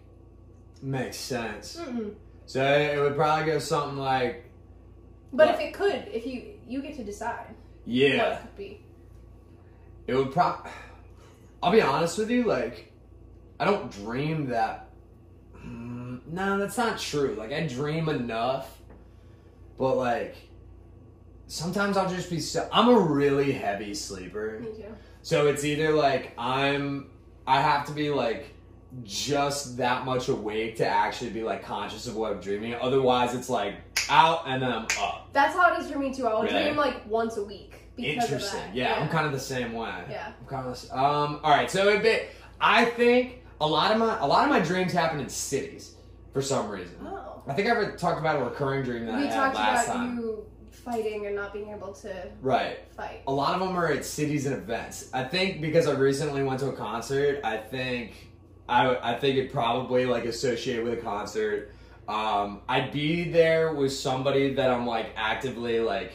Speaker 1: makes sense.
Speaker 2: Mm-mm.
Speaker 1: So it would probably go something like
Speaker 2: But
Speaker 1: What?
Speaker 2: if it could, if you you get to decide what
Speaker 1: yeah.
Speaker 2: it could be.
Speaker 1: It would prob I'll be honest with you, like I don't dream that Mm, no, that's not true. Like I dream enough, but like sometimes I'll just be so I'm a really heavy sleeper.
Speaker 2: Me too.
Speaker 1: So it's either like I'm I have to be like just that much awake to actually be like conscious of what I'm dreaming. Otherwise it's like out and then I'm up.
Speaker 2: That's how it is for me too. I'll
Speaker 1: Really?
Speaker 2: dream like once a week
Speaker 1: Interesting.
Speaker 2: that.
Speaker 1: Yeah, I'm kind of the same way.
Speaker 2: Yeah.
Speaker 1: I'm kind of the um all right, so it be, I think a lot of my a lot of my dreams happen in cities for some reason.
Speaker 2: Oh.
Speaker 1: I think I ever talked about a recurring dream that
Speaker 2: We
Speaker 1: I had
Speaker 2: talked
Speaker 1: last
Speaker 2: about
Speaker 1: time.
Speaker 2: you fighting and not being able to
Speaker 1: Right.
Speaker 2: fight.
Speaker 1: a lot of them are at cities and events. I think because I recently went to a concert, I think I I think it probably like associated with a concert. Um, I'd be there with somebody that I'm like actively like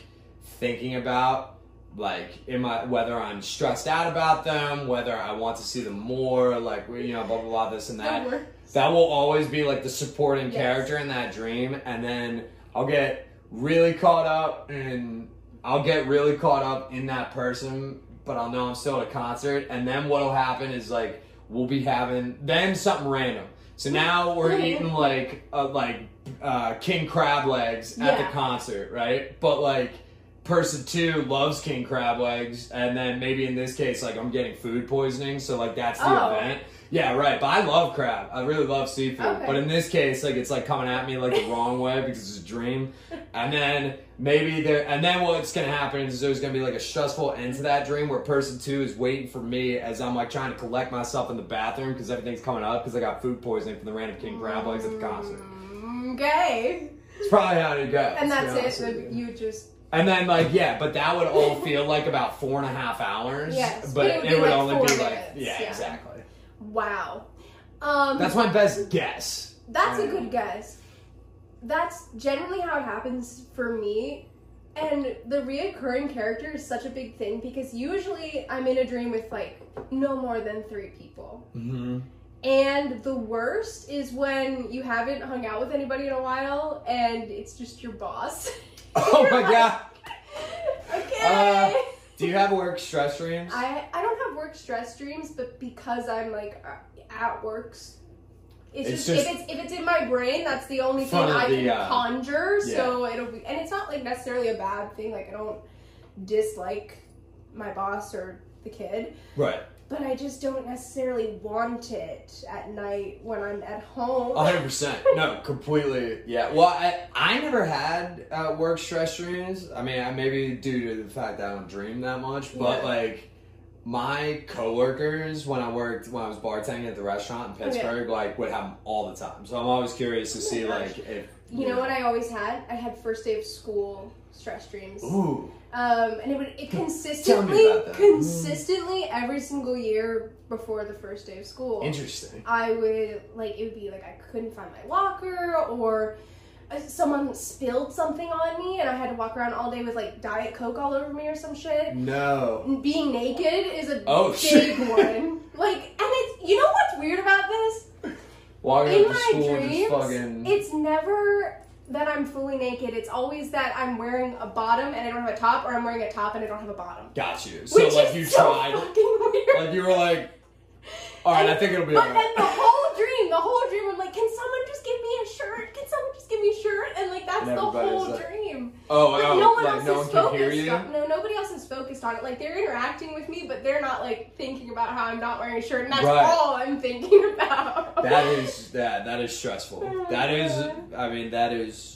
Speaker 1: thinking about, like in my whether I'm stressed out about them, whether I want to see them more, like you know, blah blah blah, this and that
Speaker 2: That
Speaker 1: that will always be like the supporting
Speaker 2: Yes.
Speaker 1: character in that dream and then i'll get really caught up and i'll get really caught up in that person but i'll know i'm still at a concert and then what'll happen is like we'll be having then something random so now we're eating like uh, like uh, king crab legs at the concert right but like person two loves king crab legs and then maybe in this case like i'm getting food poisoning so like that's the
Speaker 2: Oh.
Speaker 1: event yeah, right. But I love crab. I really love seafood.
Speaker 2: Okay.
Speaker 1: But in this case, like it's like coming at me like the wrong way because it's a dream. And then maybe there, and then what's gonna happen is there's gonna be like a stressful end to that dream where person two is waiting for me as I'm like trying to collect myself in the bathroom because everything's coming up because I got food poisoning from the random king crab legs at the concert.
Speaker 2: Mm, Okay.
Speaker 1: It's probably how it goes.
Speaker 2: And that's it. Then
Speaker 1: you.
Speaker 2: just
Speaker 1: And then like yeah, but that would all feel like about four and a half hours.
Speaker 2: Yes,
Speaker 1: but,
Speaker 2: it would be, like,
Speaker 1: only be like yeah,
Speaker 2: yeah.
Speaker 1: exactly.
Speaker 2: wow. Um,
Speaker 1: That's my best guess.
Speaker 2: That's a
Speaker 1: Um,
Speaker 2: good guess. That's generally how it happens for me. And the reoccurring character is such a big thing because usually I'm in a dream with like no more than three people.
Speaker 1: Mm-hmm.
Speaker 2: And the worst is when you haven't hung out with anybody in a while and it's just your boss.
Speaker 1: Oh my
Speaker 2: like,
Speaker 1: god.
Speaker 2: Okay.
Speaker 1: Uh, Do you have work stress dreams?
Speaker 2: I I don't have work stress dreams, but because I'm like uh, at works, it's,
Speaker 1: It's
Speaker 2: just,
Speaker 1: just-
Speaker 2: if it's if it's in my brain, that's the only thing I
Speaker 1: the,
Speaker 2: can
Speaker 1: uh,
Speaker 2: conjure. So it'll be, and it's not like necessarily a bad thing. Like I don't dislike my boss or the kid,
Speaker 1: right.
Speaker 2: but I just don't necessarily want it at night when I'm at home.
Speaker 1: hundred percent. No, completely. Yeah. Well, I I never had uh, work stress dreams. I mean, I maybe due to the fact that I don't dream that much, but
Speaker 2: Yeah.
Speaker 1: like my coworkers when I worked when I was bartending at the restaurant in
Speaker 2: Okay.
Speaker 1: Pittsburgh, like would have them all the time. So I'm always curious to
Speaker 2: Oh
Speaker 1: see
Speaker 2: gosh.
Speaker 1: like if
Speaker 2: You know what I always had? I had first day of school stress dreams.
Speaker 1: Ooh.
Speaker 2: Um, and it would it consistently, consistently every single year before the first day of school.
Speaker 1: Interesting.
Speaker 2: I would like it would be like I couldn't find my locker or Uh, someone spilled something on me and I had to walk around all day with like diet coke all over me or some shit.
Speaker 1: No.
Speaker 2: Being naked is a
Speaker 1: Oh,
Speaker 2: big
Speaker 1: shit.
Speaker 2: one. Like, and it's you know what's weird about this?
Speaker 1: Walking
Speaker 2: In my dreams,
Speaker 1: just fucking.
Speaker 2: it's never that I'm fully naked. It's always that I'm wearing a bottom and I don't have a top, or I'm wearing a top and I don't have a bottom.
Speaker 1: Got you. So
Speaker 2: Which
Speaker 1: like
Speaker 2: is
Speaker 1: you
Speaker 2: so
Speaker 1: tried.
Speaker 2: fucking weird.
Speaker 1: Like you were like, all right, I think it'll be
Speaker 2: But then the whole dream, the whole dream, I'm like, can someone just give me a shirt? Can someone just give me a shirt? And like that's
Speaker 1: And
Speaker 2: the whole
Speaker 1: like-
Speaker 2: dream.
Speaker 1: Oh,
Speaker 2: But
Speaker 1: oh,
Speaker 2: no one
Speaker 1: like
Speaker 2: else
Speaker 1: no
Speaker 2: is
Speaker 1: one
Speaker 2: focused on. No, nobody else is focused on it. Like they're interacting with me, but they're not like thinking about how I'm not wearing a shirt, and that's
Speaker 1: Right.
Speaker 2: all I'm thinking about.
Speaker 1: That is that that is stressful. That is, I mean, that is,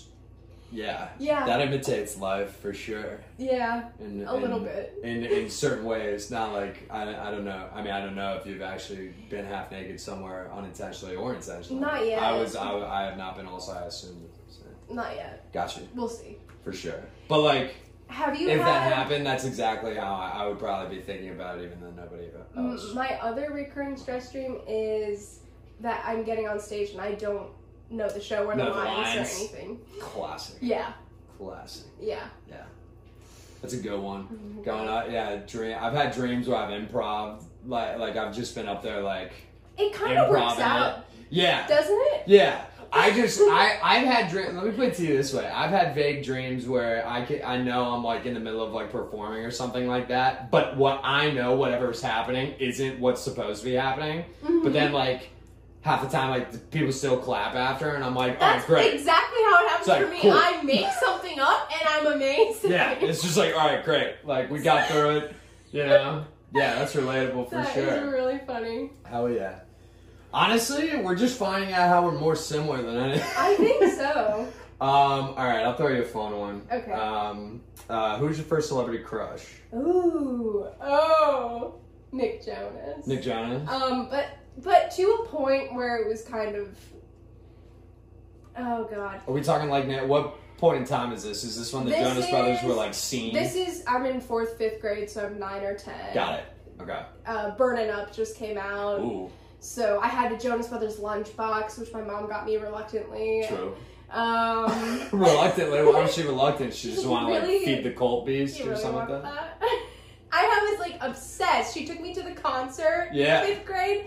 Speaker 1: yeah.
Speaker 2: Yeah.
Speaker 1: That imitates life for sure.
Speaker 2: yeah,
Speaker 1: In,
Speaker 2: a little bit.
Speaker 1: In in certain ways, not like I, I don't know. I mean, I don't know if you've actually been half naked somewhere unintentionally or intentionally.
Speaker 2: Not yet.
Speaker 1: I was. I, I have not been. Also, I assume. So.
Speaker 2: Not yet.
Speaker 1: Gotcha.
Speaker 2: We'll see.
Speaker 1: for sure. But like,
Speaker 2: Have you
Speaker 1: if
Speaker 2: had
Speaker 1: that happened, that's exactly how I, I would probably be thinking about it, even though nobody else.
Speaker 2: My other recurring stress dream is that I'm getting on stage and I don't know the show or the
Speaker 1: the
Speaker 2: lines,
Speaker 1: lines.
Speaker 2: or anything.
Speaker 1: Classic.
Speaker 2: Yeah,
Speaker 1: Classic.
Speaker 2: yeah.
Speaker 1: Yeah. That's a good one.
Speaker 2: Mhm.
Speaker 1: Going out, yeah. Dream. I've had dreams where I've improv. Like, like I've just been up there, like,
Speaker 2: It kind of works out,
Speaker 1: Yeah.
Speaker 2: doesn't it?
Speaker 1: Yeah. I just I I've had dreams. Let me put it to you this way: I've had vague dreams where I can, I know I'm like in the middle of like performing or something like that, but what I know whatever's happening isn't what's supposed to be happening.
Speaker 2: Mhm.
Speaker 1: But then like half the time like people still clap after, and I'm like, oh
Speaker 2: That's
Speaker 1: great,
Speaker 2: exactly how it happens
Speaker 1: like,
Speaker 2: for me.
Speaker 1: cool.
Speaker 2: I make something up and I'm amazed.
Speaker 1: yeah. It's just like all right, great. Like we got through it, you know. Yeah, that's relatable for
Speaker 2: That is
Speaker 1: sure.
Speaker 2: really funny.
Speaker 1: Hell yeah. Honestly, we're just finding out how we're more similar than anything.
Speaker 2: I think so.
Speaker 1: Um, all right, I'll throw you a fun one.
Speaker 2: Okay.
Speaker 1: Um, uh, who's your first celebrity crush?
Speaker 2: Ooh, oh, Nick Jonas.
Speaker 1: Nick Jonas.
Speaker 2: Um, but but to a point where it was kind of. Oh God.
Speaker 1: Are we talking like now? What point in time is this? Is this when the
Speaker 2: This
Speaker 1: Jonas Brothers
Speaker 2: is-
Speaker 1: were like seen?
Speaker 2: This is I'm in fourth, fifth grade, so I'm nine or ten.
Speaker 1: Got it. Okay.
Speaker 2: Uh, Burning Up just came out,
Speaker 1: Ooh,
Speaker 2: so I had a Jonas Brothers lunchbox, which my mom got me reluctantly.
Speaker 1: true.
Speaker 2: Um,
Speaker 1: Reluctantly, why was she reluctant? She just want to like
Speaker 2: Really?
Speaker 1: feed the cult beast
Speaker 2: you
Speaker 1: or
Speaker 2: really
Speaker 1: something
Speaker 2: want
Speaker 1: like that.
Speaker 2: that? I was like obsessed. She took me to the concert
Speaker 1: Yeah.
Speaker 2: in fifth grade,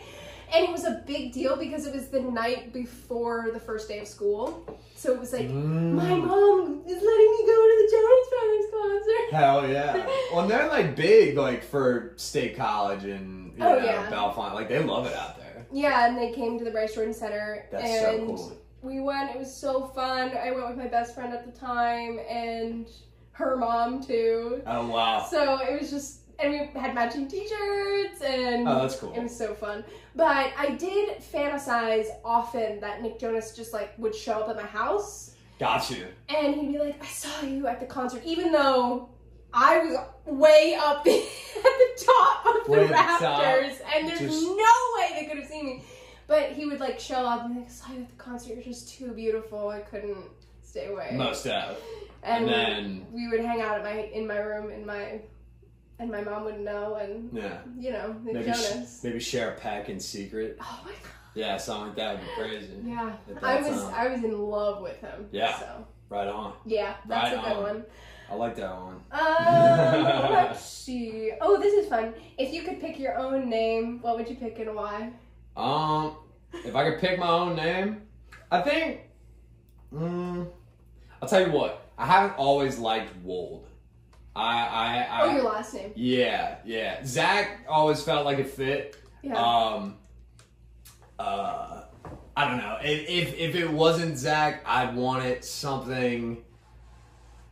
Speaker 2: and it was a big deal because it was the night before the first day of school. So it was like,
Speaker 1: Mm.
Speaker 2: my mom is letting me go to the Jonas Brothers concert.
Speaker 1: Hell yeah! Well, they're like big, like for State College and you
Speaker 2: Oh,
Speaker 1: know,
Speaker 2: yeah.
Speaker 1: Bellefonte. Like they love it out there.
Speaker 2: Yeah, and they came to the Bryce Jordan Center,
Speaker 1: That's
Speaker 2: and
Speaker 1: so cool.
Speaker 2: we went. It was so fun. I went with my best friend at the time, and her mom too.
Speaker 1: Oh wow!
Speaker 2: So it was just, and we had matching T-shirts, and
Speaker 1: Oh, that's cool.
Speaker 2: it was so fun. But I did fantasize often that Nick Jonas just like would show up at my house,
Speaker 1: Got you.
Speaker 2: and he'd be like, "I saw you at the concert," even though I was way up at the top of the
Speaker 1: Way the top.
Speaker 2: and there's
Speaker 1: Just-
Speaker 2: no way they could have seen me. But he would like show up and like, "I saw you at the concert. You're just too beautiful. I couldn't stay away."
Speaker 1: Most of.
Speaker 2: and
Speaker 1: and then-
Speaker 2: we would hang out at my in my room in my and my mom would know and
Speaker 1: Yeah.
Speaker 2: you know Nick
Speaker 1: Maybe sh-
Speaker 2: Jonas.
Speaker 1: maybe share a pack in secret.
Speaker 2: oh my god.
Speaker 1: Yeah, something like that would be crazy.
Speaker 2: Yeah. I was
Speaker 1: time.
Speaker 2: I was in love with him.
Speaker 1: Yeah.
Speaker 2: So
Speaker 1: Right on.
Speaker 2: yeah, that's
Speaker 1: Right
Speaker 2: a good
Speaker 1: on.
Speaker 2: one.
Speaker 1: I like that one.
Speaker 2: Um, let's see. Oh, this is fun. If you could pick your own name, what would you pick and why?
Speaker 1: Um, if I could pick my own name, I think. Mm, I'll tell you what. I haven't always liked Wold. I, I, I.
Speaker 2: oh, your last name.
Speaker 1: yeah, yeah. Zach always felt like it fit.
Speaker 2: Yeah.
Speaker 1: Um, uh, I don't know. If, if if it wasn't Zach, I'd want it something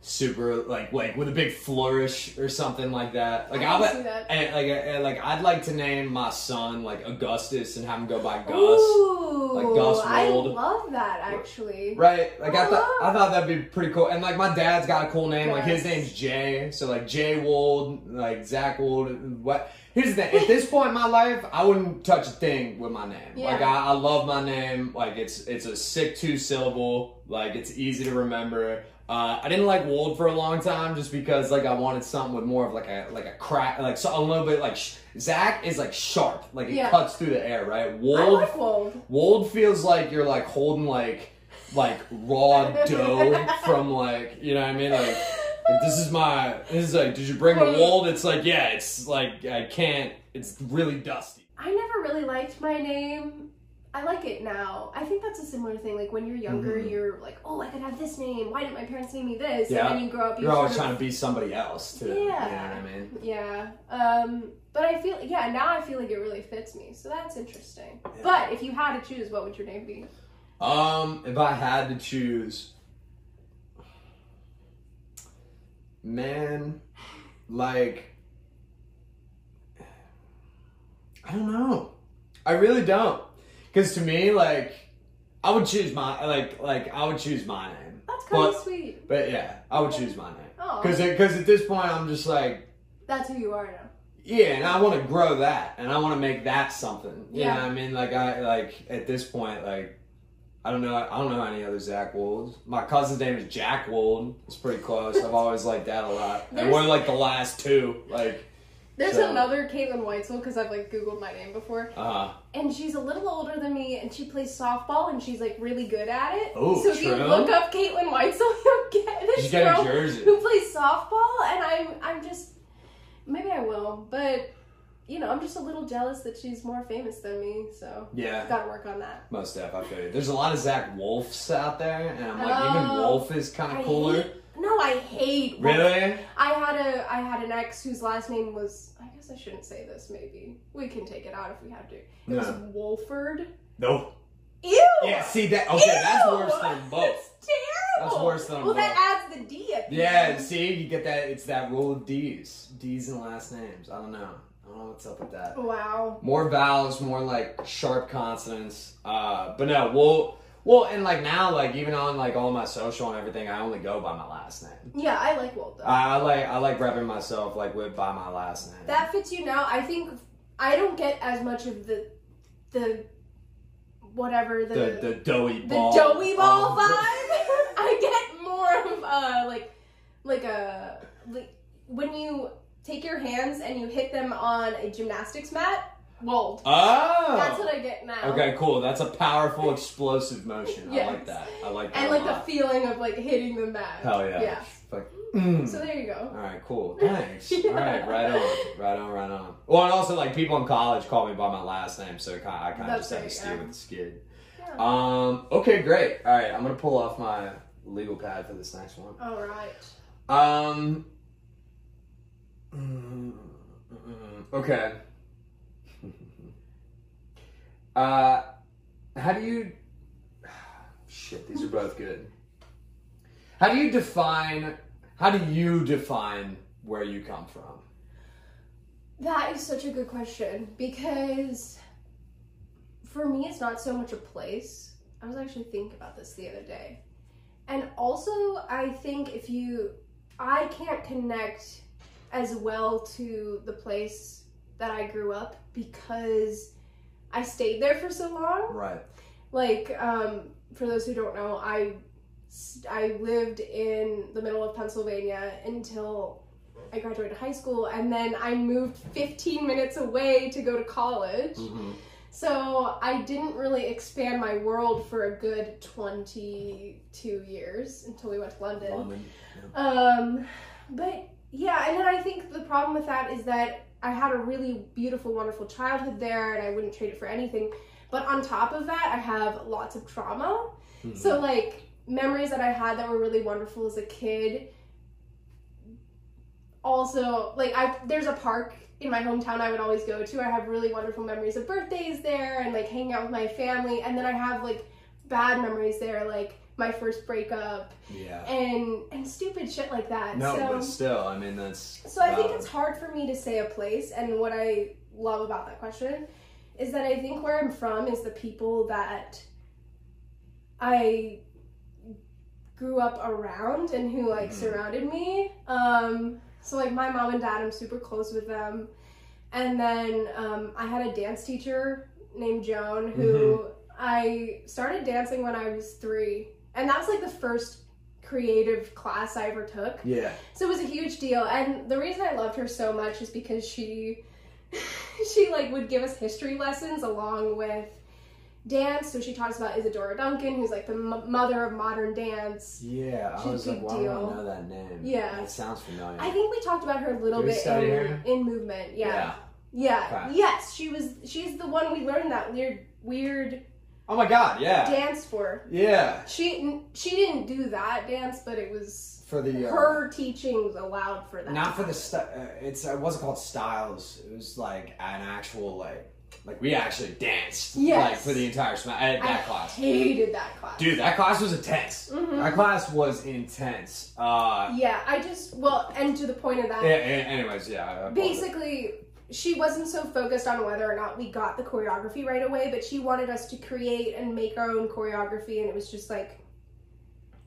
Speaker 1: super like like with a big flourish or something like that. Like
Speaker 2: I,
Speaker 1: I would,
Speaker 2: see that.
Speaker 1: and like uh, like I'd like to name my son like Augustus and have him go by Gus.
Speaker 2: Ooh,
Speaker 1: like Gus
Speaker 2: I love that actually.
Speaker 1: Right, like I thought,
Speaker 2: Oh.
Speaker 1: I thought that'd be pretty cool. And like my dad's got a cool name, like his name's Jay, so like Jay Wold, like Zach Wold. What? Here's the thing: at this point in my life, I wouldn't touch a thing with my name.
Speaker 2: Yeah.
Speaker 1: Like I, I love my name. Like it's it's a sick two syllable. Like it's easy to remember. Uh, I didn't like Wold for a long time just because like I wanted something with more of like a like a crack, like so a little bit like sh- Zach is like sharp, like it
Speaker 2: Yeah.
Speaker 1: cuts through the air, right?
Speaker 2: I
Speaker 1: Wold
Speaker 2: like Wold.
Speaker 1: Wold feels like you're like holding like like raw dough from like you know what I mean like, like, this is my this is like did you bring the
Speaker 2: Wait.
Speaker 1: wold it's like yeah it's like I can't it's really dusty
Speaker 2: I never really liked my name. I like it now. I think that's a similar thing. Like when you're younger,
Speaker 1: Mhm.
Speaker 2: you're like, "Oh, I could have this name. Why didn't my parents name me this?"
Speaker 1: Yeah.
Speaker 2: And then you grow up, you
Speaker 1: you're always trying
Speaker 2: of,
Speaker 1: to be somebody else too you know
Speaker 2: Yeah.
Speaker 1: what I mean
Speaker 2: Yeah. Um, but I feel yeah, now I feel like it really fits me. So that's interesting.
Speaker 1: Yeah.
Speaker 2: But if you had to choose, what would your name be?
Speaker 1: um if I had to choose man like I don't know I really don't because to me like I would choose my like like I would choose my name
Speaker 2: That's kind of sweet.
Speaker 1: But yeah, I would choose my name.
Speaker 2: Oh,
Speaker 1: Because because at this point I'm just like
Speaker 2: that's who you are now.
Speaker 1: yeah, and I want to grow that, and I want to make that something. You
Speaker 2: Yeah.
Speaker 1: know what I mean? Like I like at this point like. I don't know. I don't know any other Zach Wolds. My cousin's name is Jack Wold. It's pretty close. I've always liked that a lot. And we're like the last two. Like,
Speaker 2: There's
Speaker 1: So-
Speaker 2: another Caitlin Weitzel because I've like Googled my name before,
Speaker 1: Uh,
Speaker 2: and she's a little older than me, and she plays softball, and she's like really good at it.
Speaker 1: Oh,
Speaker 2: so if you look up Caitlin Weitzel, you'll get this
Speaker 1: she's got
Speaker 2: girl
Speaker 1: a jersey.
Speaker 2: who plays softball, and I'm I'm just maybe I will, but you know I'm just a little jealous that she's more famous than me. So
Speaker 1: Yeah.
Speaker 2: gotta work on that.
Speaker 1: Most def, I feel you. There's a lot of Zach Wolfs out there, and I'm like, even
Speaker 2: Oh,
Speaker 1: Wolf is kind of cooler.
Speaker 2: No, I hate.
Speaker 1: Really?
Speaker 2: I had a I had an ex whose last name was I guess I shouldn't say this. Maybe we can take it out if we have to. It was Wolford.
Speaker 1: No.
Speaker 2: Ew.
Speaker 1: Yeah, see that? Okay, that's worse than both.
Speaker 2: That's terrible.
Speaker 1: That's worse than both.
Speaker 2: Well,
Speaker 1: both.
Speaker 2: that adds the D at the
Speaker 1: Yeah,
Speaker 2: end.
Speaker 1: see, you get that. It's that rule of D's, D's and last names. I don't know. I don't know what's up with that.
Speaker 2: Wow.
Speaker 1: More vowels, more like sharp consonants. Uh, but no, well, well, and like now, like even on like all my social and everything, I only go by my last name.
Speaker 2: Yeah, I like Walt though.
Speaker 1: I, I like I like repping myself like with by my last name.
Speaker 2: that fits you now. I think I don't get as much of the the whatever the
Speaker 1: the the doughy
Speaker 2: the
Speaker 1: ball.
Speaker 2: doughy ball
Speaker 1: um,
Speaker 2: vibe. I get more of uh like like a like when you take your hands and you hit them on a gymnastics mat. Wold.
Speaker 1: Oh.
Speaker 2: That's what I get now.
Speaker 1: Okay, cool. That's a powerful, explosive motion. I like that. I like that.
Speaker 2: And like the feeling of like hitting the mat.
Speaker 1: Hell yeah.
Speaker 2: Yeah.
Speaker 1: Like, mm.
Speaker 2: So there you go.
Speaker 1: All right, cool. Thanks.
Speaker 2: Yeah.
Speaker 1: All right, right on, right on, right on. Well, and also like people in college call me by my last name, so I kind of just have to steer
Speaker 2: yeah.
Speaker 1: with the skid.
Speaker 2: Yeah.
Speaker 1: Um. Okay, great. All right, I'm gonna pull off my legal pad for this next one.
Speaker 2: All right.
Speaker 1: Um. mm, mm, mm, Okay. Uh, how do you? Shit, these are both good. How do you define? How do you define where you come from?
Speaker 2: That is such a good question because for me, it's not so much a place. I was actually thinking about this the other day. And also, I think if you, I can't connect as well to the place that I grew up because I stayed there for so long.
Speaker 1: Right.
Speaker 2: Like, um, for those who don't know, I I lived in the middle of Pennsylvania until I graduated high school, and then I moved 15 minutes away to go to college.
Speaker 1: Mm-hmm.
Speaker 2: So I didn't really expand my world for a good 22 years until we went to London.
Speaker 1: London.
Speaker 2: Um, but yeah, and then I think the problem with that is that I had a really beautiful, wonderful childhood there, and I wouldn't trade it for anything. But on top of that, I have lots of trauma.
Speaker 1: Mhm.
Speaker 2: So like memories that I had that were really wonderful as a kid. Also, like I there's a park in my hometown I would always go to. I have really wonderful memories of birthdays there and like hanging out with my family. And then I have like bad memories there, like my first breakup
Speaker 1: yeah.
Speaker 2: and and stupid shit like that.
Speaker 1: No,
Speaker 2: so,
Speaker 1: but still, I mean that's.
Speaker 2: so I think it's hard for me to say a place, and what I love about that question is that I think where I'm from is the people that I grew up around and who like
Speaker 1: Mhm.
Speaker 2: surrounded me. Um, so like my mom and dad, I'm super close with them, and then um, I had a dance teacher named Joan who I started dancing when I was three, and that was like the first creative class I ever took.
Speaker 1: Yeah.
Speaker 2: So it was a huge deal, and the reason I loved her so much is because she, she like would give us history lessons along with dance. So she taught us about Isadora Duncan, who's like the m- mother of modern dance.
Speaker 1: Yeah. I
Speaker 2: She's a
Speaker 1: was like,
Speaker 2: big
Speaker 1: why do I know that name?
Speaker 2: Yeah.
Speaker 1: It sounds familiar.
Speaker 2: I think we talked about her a little
Speaker 1: Did
Speaker 2: bit in,
Speaker 1: her?
Speaker 2: in movement. Yeah. Yeah.
Speaker 1: Okay.
Speaker 2: Yes, she was. She's the one we learned that weird, weird
Speaker 1: Oh my god, yeah.
Speaker 2: dance for.
Speaker 1: Yeah.
Speaker 2: She she didn't do that dance, but it was
Speaker 1: For the. Uh,
Speaker 2: her teachings allowed for that.
Speaker 1: Not for the st- uh, it's it wasn't called styles. It was like an actual like like we actually danced
Speaker 2: Yes.
Speaker 1: like for the entire sma- at
Speaker 2: I
Speaker 1: class.
Speaker 2: hated that class.
Speaker 1: Dude, that class was intense.
Speaker 2: Mhm.
Speaker 1: That class was intense. Uh,
Speaker 2: Yeah, I just well, and to the point of that,
Speaker 1: yeah, anyways, yeah. I- I pulled
Speaker 2: basically, she wasn't so focused on whether or not we got the choreography right away, but she wanted us to create and make our own choreography, and it was just like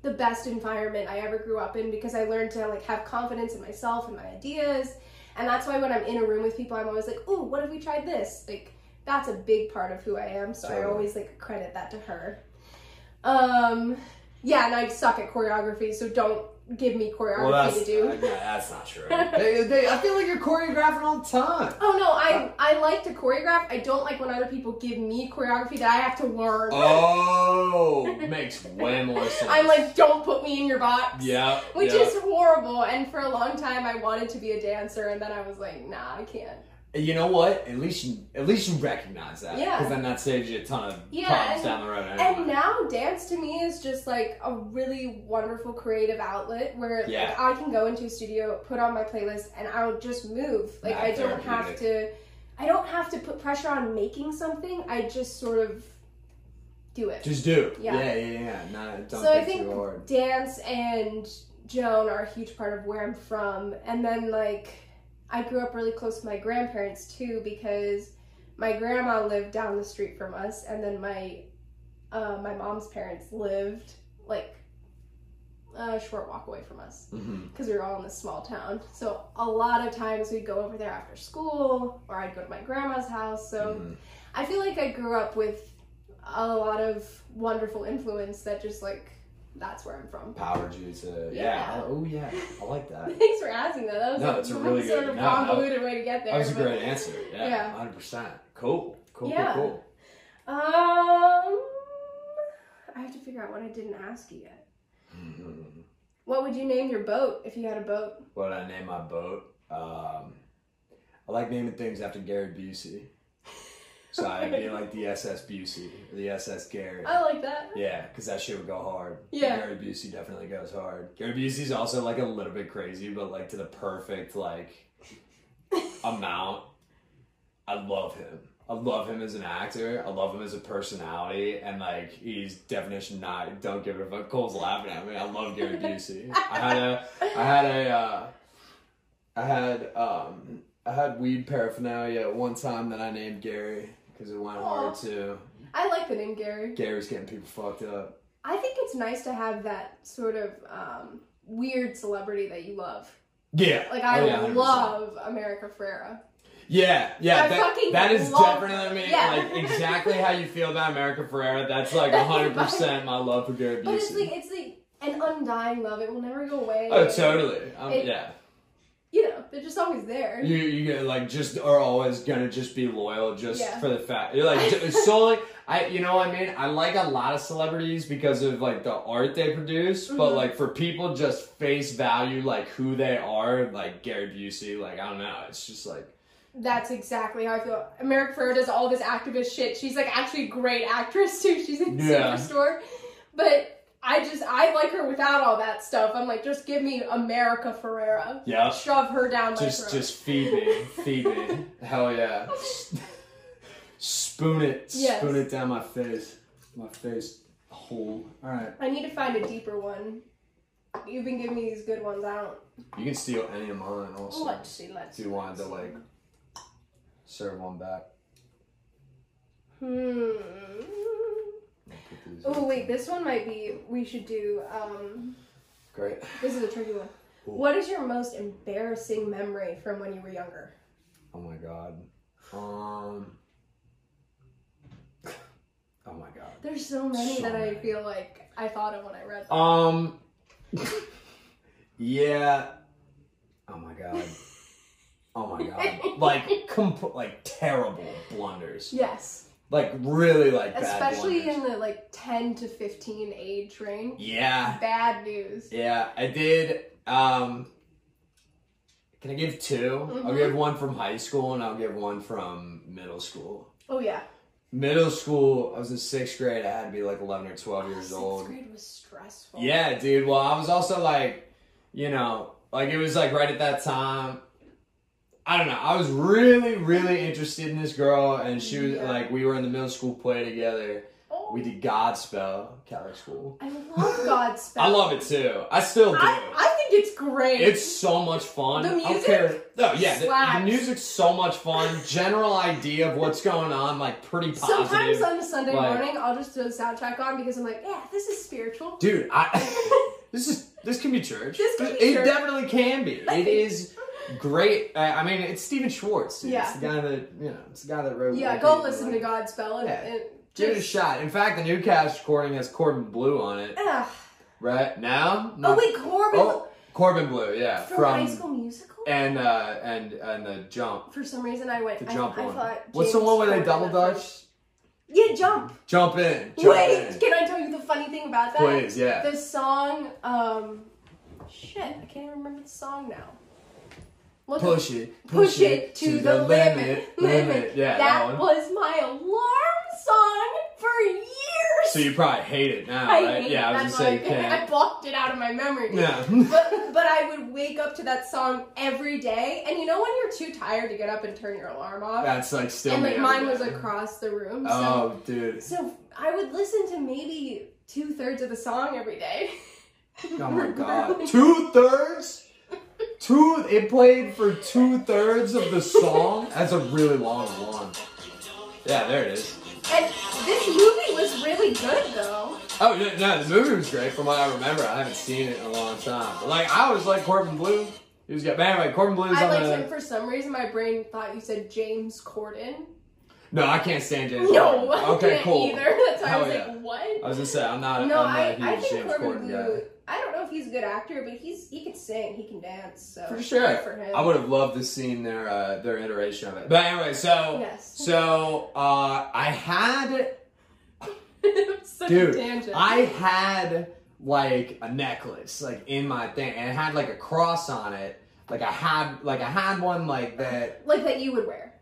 Speaker 2: the best environment I ever grew up in because I learned to like have confidence in myself and my ideas, and that's why when I'm in a room with people, I'm always like, "Oh, what if we tried this?" Like that's a big part of who I am, so I always like credit that to her. Um, yeah, and I suck at choreography, so don't give me choreography
Speaker 1: Well, that's
Speaker 2: to do.
Speaker 1: uh, yeah, that's not true. they, they, I feel like you're choreographing all the time.
Speaker 2: Oh no, I I like to choreograph. I don't like when other people give me choreography that I have to learn.
Speaker 1: Oh, makes way more sense.
Speaker 2: I'm like, don't put me in your box.
Speaker 1: yeah,
Speaker 2: Which
Speaker 1: yeah.
Speaker 2: is horrible. And for a long time, I wanted to be a dancer, and then I was like, nah, I can't.
Speaker 1: You know what? At least you, at least you recognize that.
Speaker 2: Yeah.
Speaker 1: Because then that saves you a ton of
Speaker 2: Yeah,
Speaker 1: problems
Speaker 2: and-
Speaker 1: down the road. Anyway.
Speaker 2: And now dance to me is just like a really wonderful creative outlet where
Speaker 1: Yeah.
Speaker 2: like I can go into a studio, put on my playlist, and I'll just move. Like
Speaker 1: Not
Speaker 2: I don't have to I don't have to put pressure on making something. I just sort of do it.
Speaker 1: Just do.
Speaker 2: Yeah.
Speaker 1: Yeah, yeah, yeah. Not, don't
Speaker 2: so I
Speaker 1: think
Speaker 2: think
Speaker 1: too hard.
Speaker 2: dance and Joan are a huge part of where I'm from. And then like I grew up really close to my grandparents too because my grandma lived down the street from us and then my uh, my mom's parents lived like a short walk away from us
Speaker 1: hmm
Speaker 2: because we were all in this small town. So a lot of times we'd go over there after school or I'd go to my grandma's house. So
Speaker 1: Mhm.
Speaker 2: I feel like I grew up with a lot of wonderful influence that just like that's where I'm from.
Speaker 1: Powered you to. Yeah.
Speaker 2: Yeah.
Speaker 1: Oh, yeah. I like that.
Speaker 2: Thanks for asking that. That was
Speaker 1: No,
Speaker 2: a,
Speaker 1: it's a really
Speaker 2: sort
Speaker 1: good-
Speaker 2: of
Speaker 1: no, no.
Speaker 2: convoluted way to get there.
Speaker 1: That was a
Speaker 2: but-
Speaker 1: great answer. Yeah.
Speaker 2: Yeah.
Speaker 1: 100%. Cool. Cool,
Speaker 2: Yeah.
Speaker 1: cool,
Speaker 2: Um, I have to figure out what I didn't ask you yet.
Speaker 1: Mhm.
Speaker 2: What would you name your boat if you had a boat?
Speaker 1: What would I name my boat? Um, I like naming things after Gary Busey. So I'd be like the SS Busey or the SS Gary.
Speaker 2: I like that.
Speaker 1: Yeah, because that shit would go hard.
Speaker 2: Yeah.
Speaker 1: Gary Busey definitely goes hard. Gary Busey's also like a little bit crazy, but like to the perfect like amount. I love him. I love him as an actor. I love him as a personality, and like he's definition not. Don't give it a fuck. Cole's laughing at me. I love Gary Busey. I had a. I had a. Uh, I had um. I had weed paraphernalia at one time that I named Gary because it went hard too.
Speaker 2: I like the name Gary.
Speaker 1: Gary's getting people fucked up.
Speaker 2: I think it's nice to have that sort of um, weird celebrity that you love.
Speaker 1: Yeah.
Speaker 2: Like I
Speaker 1: Oh, yeah, 100%.
Speaker 2: love America Ferrera.
Speaker 1: Yeah, yeah,
Speaker 2: I
Speaker 1: that,
Speaker 2: fucking
Speaker 1: that is
Speaker 2: love
Speaker 1: definitely
Speaker 2: her. Yeah.
Speaker 1: like exactly how you feel about America Ferrera. That's like hundred percent my love for Gary
Speaker 2: But it's
Speaker 1: Busey.
Speaker 2: like it's like an undying love. It will never go away.
Speaker 1: oh, totally. Um,
Speaker 2: It-
Speaker 1: yeah,
Speaker 2: You know, they're just always there.
Speaker 1: you you get, like just are always gonna just be loyal just
Speaker 2: Yeah.
Speaker 1: for the fact you're like j- solely. I you know what I mean. I like a lot of celebrities because of like the art they produce, but
Speaker 2: Mhm.
Speaker 1: like for people just face value like who they are, like Gary Busey. Like I don't know, it's just like
Speaker 2: That's exactly how I feel. America Ferrera does all this activist shit. She's like actually a great actress too. She's in
Speaker 1: Yeah.
Speaker 2: Superstore, but I just I like her without all that stuff. I'm like, just give me America Ferrera.
Speaker 1: yeah.
Speaker 2: Shove her down my
Speaker 1: Just,
Speaker 2: throat.
Speaker 1: just feed me, feed me. Hell yeah. Spoon it,
Speaker 2: Yes.
Speaker 1: spoon it down my face, my face hole. All right.
Speaker 2: I need to find a deeper one. You've been giving me these good ones. I don't.
Speaker 1: You can steal any of mine also.
Speaker 2: Let's see. Let's.
Speaker 1: If you wanted to like serve one back.
Speaker 2: Hmm.
Speaker 1: I'll put these
Speaker 2: Oh wait, this one might be. We should do. Um,
Speaker 1: Great.
Speaker 2: this is a tricky one.
Speaker 1: Cool.
Speaker 2: What is your most embarrassing memory from when you were younger?
Speaker 1: Oh my god. Um. Oh my god.
Speaker 2: There's so many
Speaker 1: So
Speaker 2: that I feel like I thought of when I read them.
Speaker 1: Um. yeah. Oh my god. Oh my god. Like comp- like terrible blunders.
Speaker 2: yes,
Speaker 1: Like really like
Speaker 2: especially in the like 10 to 15 age range.
Speaker 1: Yeah.
Speaker 2: Bad news.
Speaker 1: Yeah, I did um can I give 2 I'll
Speaker 2: Mhm.
Speaker 1: give one from high school and I'll give one from middle school.
Speaker 2: Oh yeah.
Speaker 1: Middle school, I was in sixth grade. I had to be like 11 or 12 years
Speaker 2: Sixth
Speaker 1: old.
Speaker 2: grade was stressful.
Speaker 1: Yeah, dude. Well, I was also like, you know, like it was like right at that time. I don't know. I was really, really interested in this girl, and she was like, we were in the middle school play together.
Speaker 2: Oh,
Speaker 1: We did Godspell, Catholic school.
Speaker 2: I love Godspell.
Speaker 1: I love it too. I still do.
Speaker 2: I, I think it's great.
Speaker 1: it's so much fun.
Speaker 2: The
Speaker 1: I don't
Speaker 2: music
Speaker 1: care. No, yeah, the, the music's so much fun. General idea of what's going on, like pretty positive.
Speaker 2: Sometimes on a Sunday
Speaker 1: Like-
Speaker 2: morning, I'll just throw the soundtrack on because I'm like, yeah, this is spiritual.
Speaker 1: Dude, I this is this can be church.
Speaker 2: This can be
Speaker 1: it
Speaker 2: church.
Speaker 1: definitely can be. It is great. Uh, I mean, it's Stephen Schwartz. Dude.
Speaker 2: Yeah.
Speaker 1: It's the guy that you know. It's the guy that wrote.
Speaker 2: Yeah,
Speaker 1: like,
Speaker 2: go listen to Godspell and,
Speaker 1: Yeah.
Speaker 2: and
Speaker 1: Give it a shot. In fact, the new cast recording has Corbin Bleu on it.
Speaker 2: Ugh,
Speaker 1: right now.
Speaker 2: Oh wait, Corbin
Speaker 1: oh, Corbin Bleu, yeah,
Speaker 2: from,
Speaker 1: from,
Speaker 2: High School Musical.
Speaker 1: and uh and and the jump,
Speaker 2: For some reason, I went.
Speaker 1: the jump
Speaker 2: I
Speaker 1: one.
Speaker 2: thought
Speaker 1: What's the one where they double dutch?
Speaker 2: Yeah, jump.
Speaker 1: Jump in. Jump
Speaker 2: Wait,
Speaker 1: in.
Speaker 2: can I tell you the funny thing about that?
Speaker 1: Please, yeah.
Speaker 2: The song, um, shit, I can't even remember the song now. Look up-
Speaker 1: Push it,
Speaker 2: push it to the limit,
Speaker 1: limit. Yeah, that,
Speaker 2: that was my alarm song for years.
Speaker 1: So you probably hate it now,
Speaker 2: I
Speaker 1: right?
Speaker 2: hate
Speaker 1: yeah,
Speaker 2: it.
Speaker 1: I was just saying,
Speaker 2: I, I blocked it out of my memory.
Speaker 1: Yeah.
Speaker 2: but but I would wake up to that song every day, and you know when you're too tired to get up and turn your alarm off,
Speaker 1: That's like still.
Speaker 2: and like mine was across the room. So
Speaker 1: Oh, dude.
Speaker 2: so I would listen to maybe two thirds of the song every day.
Speaker 1: Oh my god. Two thirds? Two it played for two thirds of the song? That's a really long one. Yeah, there it is.
Speaker 2: And this movie was really good though.
Speaker 1: Oh no, no, the movie was great from what I remember. I haven't seen it in a long time. But like I was like Corbin Bleu. He was good. But anyway, Corbin Bleu's
Speaker 2: I
Speaker 1: on
Speaker 2: liked
Speaker 1: the
Speaker 2: him for some reason. My brain thought you said James Corden.
Speaker 1: No, I can't stand James.
Speaker 2: No,
Speaker 1: Corden.
Speaker 2: I
Speaker 1: Okay,
Speaker 2: can't
Speaker 1: cool.
Speaker 2: either. That's why I
Speaker 1: Hell
Speaker 2: was
Speaker 1: yeah.
Speaker 2: like, what?
Speaker 1: I was gonna say I'm not.
Speaker 2: No,
Speaker 1: I'm not
Speaker 2: I,
Speaker 1: a
Speaker 2: I
Speaker 1: huge
Speaker 2: think
Speaker 1: James
Speaker 2: Corbin
Speaker 1: Corden
Speaker 2: Blue.
Speaker 1: guy.
Speaker 2: I know if he's a good actor, but he's he can sing, he can dance. So
Speaker 1: For sure.
Speaker 2: for him.
Speaker 1: I would have loved to seen their uh, their iteration of it. But anyway, so
Speaker 2: Yes.
Speaker 1: so uh, I had
Speaker 2: Such
Speaker 1: Dude,
Speaker 2: a tangent.
Speaker 1: I had like a necklace like in my thing and it had like a cross on it. Like I had like I had one like that.
Speaker 2: like that you would wear.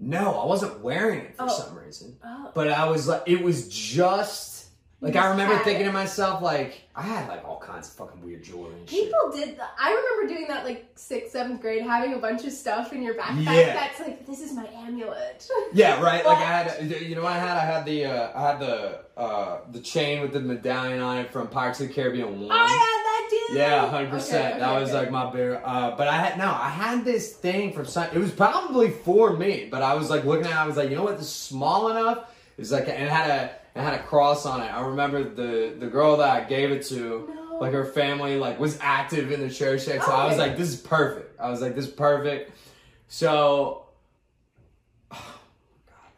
Speaker 1: No, I wasn't wearing it for
Speaker 2: Oh.
Speaker 1: some reason.
Speaker 2: Oh.
Speaker 1: But I was like it was just like I remember thinking
Speaker 2: it.
Speaker 1: to myself like I had like all kinds of fucking weird jewelry and shit.
Speaker 2: People did that. I remember doing that like sixth, seventh grade, having a bunch of stuff in your backpack.
Speaker 1: Yeah.
Speaker 2: That's like this is my amulet.
Speaker 1: Yeah, right. Like I had, you know, what I had, I had the, uh, I had the, uh, the chain with the medallion on it from Pirates of the Caribbean One.
Speaker 2: I had that too.
Speaker 1: Yeah, hundred percent.
Speaker 2: Okay,
Speaker 1: That
Speaker 2: okay,
Speaker 1: was like my bear. Uh, but I had no, I had this thing from some. It was probably for me, but I was like looking at. it, I was like, you know what? This is small enough. It's like, and it had a, it had a cross on it. I remember the the girl that I gave it to.
Speaker 2: No.
Speaker 1: Like her family, like was active in the church. So I was like, this is perfect. I was like, this is perfect. So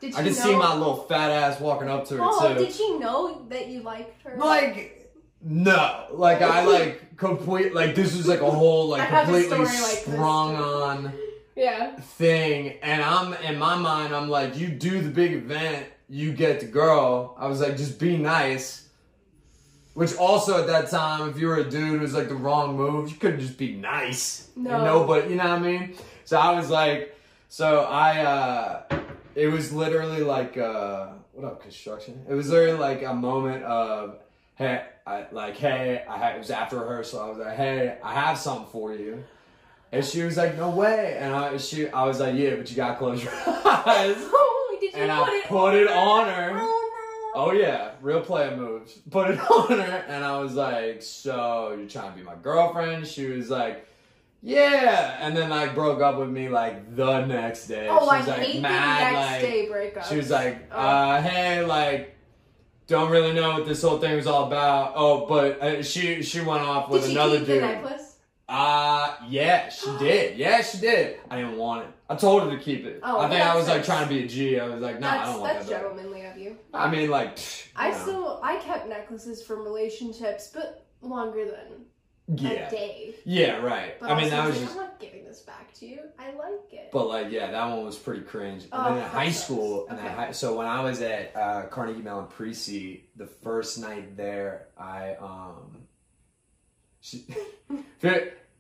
Speaker 2: Did
Speaker 1: I could
Speaker 2: know?
Speaker 1: see my little fat ass walking up to her
Speaker 2: Oh,
Speaker 1: too.
Speaker 2: did she know that you liked her?
Speaker 1: Like, no. Like, I like complete, like, this was like a whole, like,
Speaker 2: I have a
Speaker 1: completely
Speaker 2: like
Speaker 1: sprung on
Speaker 2: yeah.
Speaker 1: thing. And I'm, in my mind, I'm like, you do the big event, you get the girl. I was like, just be nice. Which also at that time, if you were a dude, it was like the wrong move. You couldn't just be nice.
Speaker 2: No.
Speaker 1: And nobody, you know what I mean? So I was like, so I, uh, it was literally like, uh, what up, construction? It was literally like a moment of, hey, I, like, hey, I had, it was after rehearsal. I was like, hey, I have something for you. And she was like, no way. And I, she, I was like, yeah, but you gotta close your eyes. And
Speaker 2: put
Speaker 1: I
Speaker 2: it
Speaker 1: put it on her.
Speaker 2: Oh
Speaker 1: Oh yeah, real player moves. Put it on her, and I was like, "So you're trying to be my girlfriend?" She was like, "Yeah," and then like broke up with me like the next day.
Speaker 2: Oh,
Speaker 1: she
Speaker 2: I
Speaker 1: was like
Speaker 2: hate
Speaker 1: mad,
Speaker 2: the next
Speaker 1: like
Speaker 2: day breakup.
Speaker 1: she was like,
Speaker 2: Oh.
Speaker 1: uh, "Hey, like." Don't really know what this whole thing was all about. Oh, but uh, she she went off with
Speaker 2: did
Speaker 1: another dude. Uh, yeah, she did. Yeah, she did. I didn't want it. I told her to keep it.
Speaker 2: Oh,
Speaker 1: I think I was like trying to be a G. I was like, nah, I don't want
Speaker 2: that's
Speaker 1: that.
Speaker 2: gentlemanly of you.
Speaker 1: I mean, like, pfft,
Speaker 2: I still I kept necklaces from relationships, but longer than
Speaker 1: yeah,
Speaker 2: a day.
Speaker 1: yeah, right.
Speaker 2: But
Speaker 1: I mean, that was
Speaker 2: like,
Speaker 1: just.
Speaker 2: I'm not giving this back to you. I like it.
Speaker 1: But like, yeah, that one was pretty cringe. And
Speaker 2: Oh,
Speaker 1: then in high school, and
Speaker 2: Okay.
Speaker 1: high, so when I was at uh, Carnegie Mellon Pre-C, the first night there, I um, she,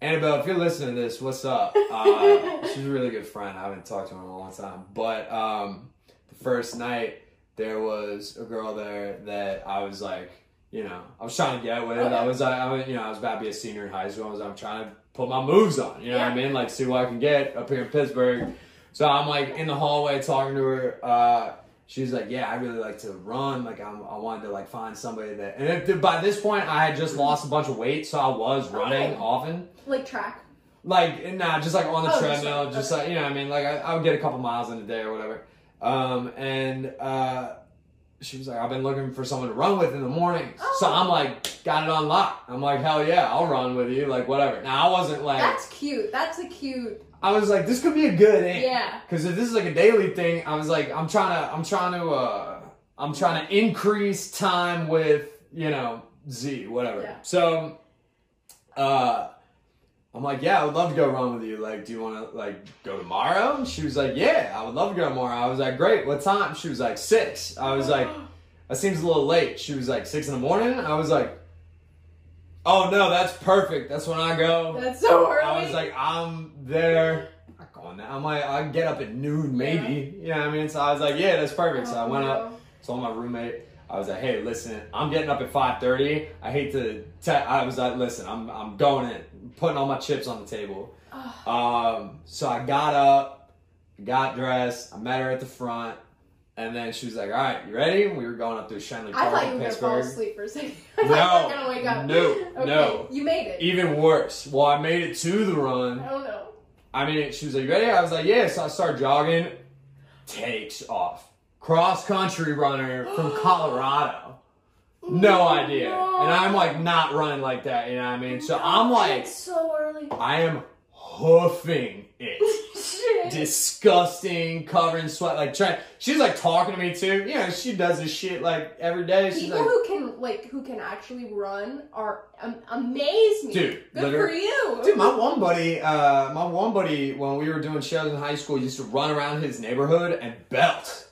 Speaker 1: Annabelle, if you're listening to this, what's up? Uh, she's a really good friend. I haven't talked to her in a long time, but um, the first night there was a girl there that I was like, you know, I was trying to get with.
Speaker 2: Okay.
Speaker 1: I was, I, I you know, I was about to be a senior in high school. I was, I'm trying to put my moves on. You know what I mean? Like, see what I can get up here in Pittsburgh. So I'm like in the hallway talking to her. Uh, she was like, "Yeah, I really like to run. Like, I'm, I wanted to like find somebody that." And if, by this point, I had just lost a bunch of weight, so I was running
Speaker 2: Okay.
Speaker 1: often.
Speaker 2: like track.
Speaker 1: Like, nah, just like on the
Speaker 2: Oh,
Speaker 1: treadmill,
Speaker 2: like-
Speaker 1: just like you know, what I mean, like I, I would get a couple miles in a day or whatever. Um, and uh, she was like, "I've been looking for someone to run with in the mornings." So
Speaker 2: Oh.
Speaker 1: I'm like, got it on lock. I'm like, "Hell yeah, I'll run with you." Like, whatever. Now I wasn't like,
Speaker 2: That's cute. That's a cute.
Speaker 1: I was like, this could be a good thing.
Speaker 2: Yeah.
Speaker 1: Because if this is like a daily thing, I was like, I'm trying to, I'm trying to, uh, I'm trying to increase time with, you know, Z, whatever.
Speaker 2: Yeah.
Speaker 1: So, uh, I'm like, yeah, I would love to go run with you. Like, do you want to like go tomorrow? And she was like, yeah, I would love to go tomorrow. I was like, great. What time? She was like, six. I was like, that seems a little late. She was like, six in the morning. I was like, oh no, that's perfect. That's when I go.
Speaker 2: That's so early.
Speaker 1: I was like, I'm there. I'm not going there. I'm like, I get up at noon, maybe. You know what I mean? So I was like, yeah, that's perfect. So I went up, told my roommate, I was like, hey, listen, I'm getting up at 5:30. I hate to. Te- I was like, listen, I'm I'm going in, putting all my chips on the table. Um, so I got up, got dressed, I met her at the front, and then she was like, all right, you ready? We were going up to Schenley
Speaker 2: I
Speaker 1: Park
Speaker 2: thought you were gonna fall asleep for a second. I were gonna
Speaker 1: No,
Speaker 2: wake up.
Speaker 1: no,
Speaker 2: Okay,
Speaker 1: no.
Speaker 2: You made it.
Speaker 1: Even worse. Well, I made it to the run.
Speaker 2: Oh, I don't know.
Speaker 1: I mean, she was like, ready? I was like, yeah. So I start jogging. Takes off. Cross country runner from Colorado. No oh, idea.
Speaker 2: no.
Speaker 1: And I'm like not running like that, you know what I mean? So I'm like,
Speaker 2: It's so early.
Speaker 1: I am hoofing it. Disgusting, covered in sweat. Like, trying, she's like talking to me too. You know, she does this shit like every day. She's
Speaker 2: People
Speaker 1: like,
Speaker 2: who can like who can actually run are um, amaze me.
Speaker 1: Dude,
Speaker 2: good for you.
Speaker 1: Dude, my one buddy, uh, my one buddy, when we were doing shows in high school, used to run around his neighborhood and belt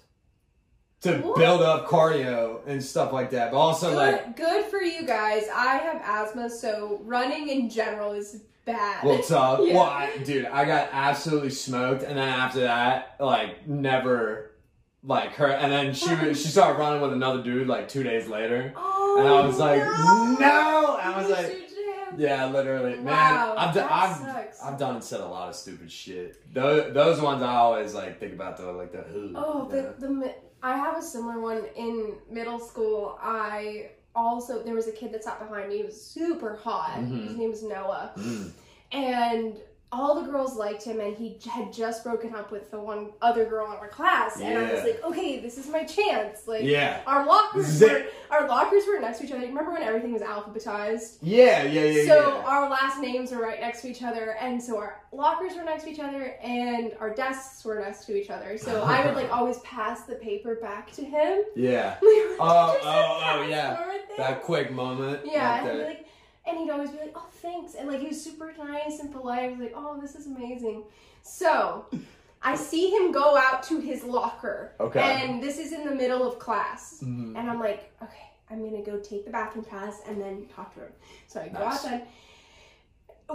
Speaker 1: to
Speaker 2: What?
Speaker 1: build up cardio and stuff like that. But also,
Speaker 2: good,
Speaker 1: like,
Speaker 2: good for you guys. I have asthma, so running in general is bad.
Speaker 1: well, tough.
Speaker 2: Yeah.
Speaker 1: Well, I, dude, I got absolutely smoked, and then after that, like, never, like her. And then she was- she started running with another dude like two days later.
Speaker 2: oh,
Speaker 1: and I was like, oh,
Speaker 2: no!
Speaker 1: no! I was like- Yeah, literally, man.
Speaker 2: Wow,
Speaker 1: I've, d-
Speaker 2: that
Speaker 1: I've
Speaker 2: sucks.
Speaker 1: I've done and said a lot of stupid shit. Those, those ones I always like think about though, like the who.
Speaker 2: Oh,
Speaker 1: yeah.
Speaker 2: the the I have a similar one in middle school. I also there was a kid that sat behind me. He was super hot.
Speaker 1: Mhm.
Speaker 2: His name was Noah,
Speaker 1: Mm.
Speaker 2: and all the girls liked him. And he had just broken up with the one other girl in our class. And I was like, okay, this is my chance. Like,
Speaker 1: Yeah.
Speaker 2: our lockers were our lockers were next to each other. Remember when everything was alphabetized?
Speaker 1: Yeah, yeah, yeah,
Speaker 2: so
Speaker 1: yeah.
Speaker 2: our last names are right next to each other, and so our lockers were next to each other, and our desks were next to each other. So I would like always pass the paper back to him.
Speaker 1: yeah.
Speaker 2: Were
Speaker 1: Oh, oh, oh, yeah. That quick moment.
Speaker 2: Yeah, and he'd, be
Speaker 1: there.
Speaker 2: like, and he'd always be like, "Oh, thanks," and like he was super nice and polite. I was like, "Oh, this is amazing." So. I see him go out to his locker.
Speaker 1: Okay.
Speaker 2: And this is in the middle of class.
Speaker 1: Mhm.
Speaker 2: And I'm like, okay, I'm gonna go take the bathroom pass and then talk to him. So I go
Speaker 1: Nice.
Speaker 2: outside.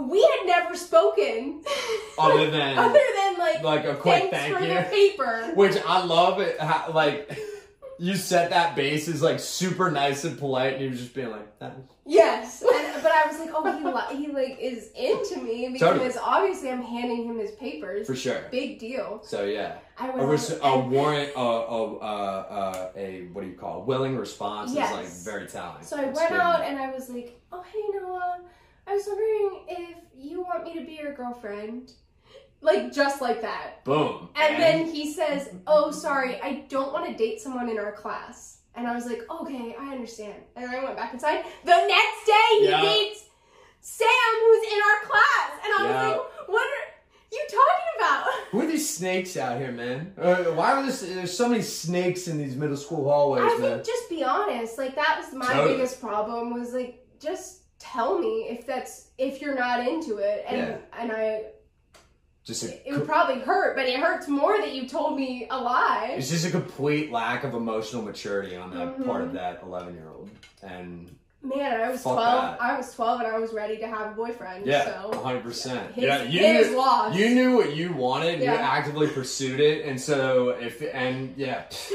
Speaker 2: We had never spoken.
Speaker 1: Other than-
Speaker 2: other than like
Speaker 1: like a quick thank
Speaker 2: for
Speaker 1: you.
Speaker 2: paper.
Speaker 1: Which I love it. How, like you set that base is like super nice and polite, and you're just being like, "Thanks."
Speaker 2: Yes, but I was like, oh, he li- he like is into me because
Speaker 1: Totally.
Speaker 2: obviously I'm handing him his papers.
Speaker 1: for sure.
Speaker 2: Big deal.
Speaker 1: So yeah,
Speaker 2: I
Speaker 1: a,
Speaker 2: went
Speaker 1: res-
Speaker 2: out
Speaker 1: a warrant, a, a, a, a, a what do you call it? willing response
Speaker 2: Yes.
Speaker 1: is like very telling.
Speaker 2: So I
Speaker 1: It's
Speaker 2: went
Speaker 1: good.
Speaker 2: out and I was like, "Oh, hey Noah, I was wondering if you want me to be your girlfriend." Like just like that.
Speaker 1: Boom.
Speaker 2: And then he says, "Oh, sorry, I don't want to date someone in our class." And I was like, "Okay, I understand." And I went back inside. The next day, he
Speaker 1: Yeah.
Speaker 2: dates Sam, who's in our class, and I
Speaker 1: Yeah.
Speaker 2: was like, "What are you talking about?"
Speaker 1: Who are these snakes out here, man? Uh, why are there, there's so many snakes in these middle school hallways,
Speaker 2: I
Speaker 1: man?
Speaker 2: think just be honest. Like that was my
Speaker 1: Totally.
Speaker 2: biggest problem was like just tell me if that's if you're not into it, and
Speaker 1: Yeah.
Speaker 2: and I
Speaker 1: Just a,
Speaker 2: it would probably hurt, but it hurts more that you told me a lie.
Speaker 1: it's just a complete lack of emotional maturity on that part
Speaker 2: Mhm.
Speaker 1: of that 11 year old. And
Speaker 2: Man, I was
Speaker 1: Fuck
Speaker 2: twelve.
Speaker 1: that.
Speaker 2: I was twelve, and I was ready to have a boyfriend.
Speaker 1: yeah, 100%.
Speaker 2: his,
Speaker 1: yeah, you
Speaker 2: his
Speaker 1: knew,
Speaker 2: loss.
Speaker 1: you knew what you wanted. You actively pursued it. And so, if, and yeah, if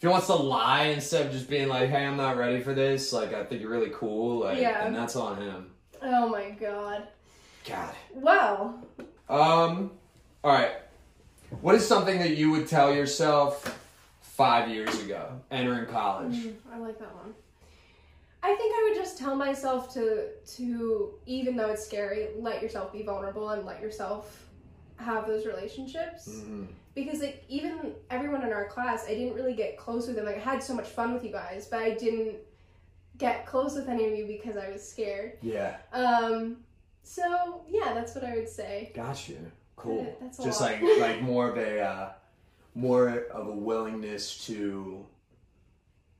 Speaker 1: he wants to lie instead of just being like, hey, I'm not ready for this, like, I think you're really cool, like,
Speaker 2: Yeah.
Speaker 1: and that's on him.
Speaker 2: Oh my god.
Speaker 1: God.
Speaker 2: Well,
Speaker 1: Um, all right. What is something that you would tell yourself five years ago, entering college?
Speaker 2: mm, I like that one. I think I would just tell myself to to even though it's scary, let yourself be vulnerable and let yourself have those relationships.
Speaker 1: Mhm.
Speaker 2: Because like even everyone in our class, I didn't really get close with them. Like I had so much fun with you guys, but I didn't get close with any of you because I was scared.
Speaker 1: Yeah,
Speaker 2: Um so yeah, that's what I would say.
Speaker 1: got you. Cool.
Speaker 2: That- that's
Speaker 1: Just
Speaker 2: lot.
Speaker 1: like like more of a uh, more of a willingness to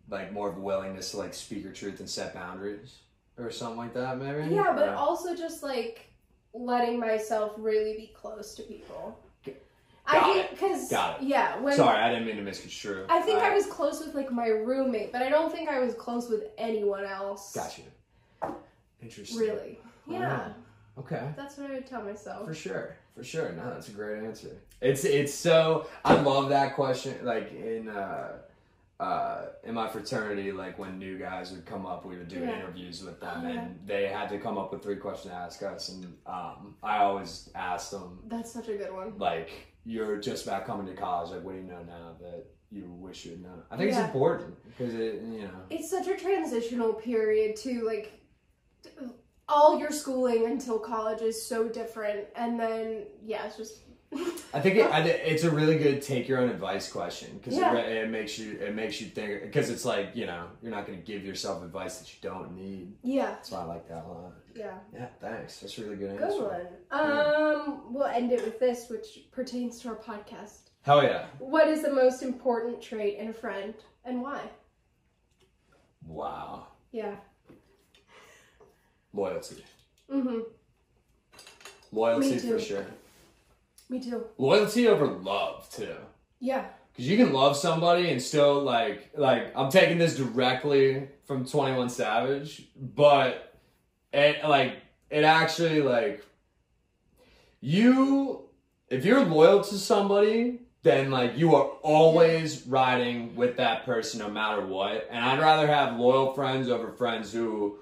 Speaker 1: like more of a willingness to like speak your truth and set boundaries or something like that, maybe.
Speaker 2: Yeah, but
Speaker 1: Or-
Speaker 2: also just like letting myself really be close to people.
Speaker 1: Got
Speaker 2: I think because yeah, when
Speaker 1: Sorry, I didn't mean to misconstrue.
Speaker 2: I think I
Speaker 1: Uh,
Speaker 2: was close with like my roommate, but I don't think I was close with anyone else.
Speaker 1: Got you. Interesting.
Speaker 2: Really? Yeah,
Speaker 1: Okay.
Speaker 2: that's what I would tell myself.
Speaker 1: For sure, for sure. No, that's a great answer. It's it's so I love that question. Like in uh, uh, in my fraternity, like when new guys would come up, we would do
Speaker 2: Yeah.
Speaker 1: interviews with them,
Speaker 2: yeah.
Speaker 1: and they had to come up with three questions to ask us, and um, I always asked them
Speaker 2: That's such a good one.
Speaker 1: like, "You're just about coming to college. Like, what do you know now that you wish you had known?" I think
Speaker 2: Yeah.
Speaker 1: it's important because it, you know.
Speaker 2: It's such a transitional period too. Like all your schooling until college is so different, and then yeah, it's just
Speaker 1: I think it, I, it's a really good take your own advice question because
Speaker 2: Yeah.
Speaker 1: it, it makes you it makes you think because it's like you know you're not going to give yourself advice that you don't need.
Speaker 2: yeah,
Speaker 1: That's why I like that a lot.
Speaker 2: yeah.
Speaker 1: Yeah, thanks. That's a really good Answer.
Speaker 2: Good one. Um, we'll end it with this, which pertains to our podcast.
Speaker 1: Hell yeah!
Speaker 2: What is the most important trait in a friend, and why?
Speaker 1: Wow,
Speaker 2: Yeah.
Speaker 1: Loyalty,
Speaker 2: Mm-hmm.
Speaker 1: loyalty for sure.
Speaker 2: Me too.
Speaker 1: Loyalty over love too.
Speaker 2: Yeah.
Speaker 1: Because you can love somebody and still like like I'm taking this directly from Twenty One Savage, but it like it actually like you if you're loyal to somebody, then like you are always riding with that person no matter what. And I'd rather have loyal friends over friends who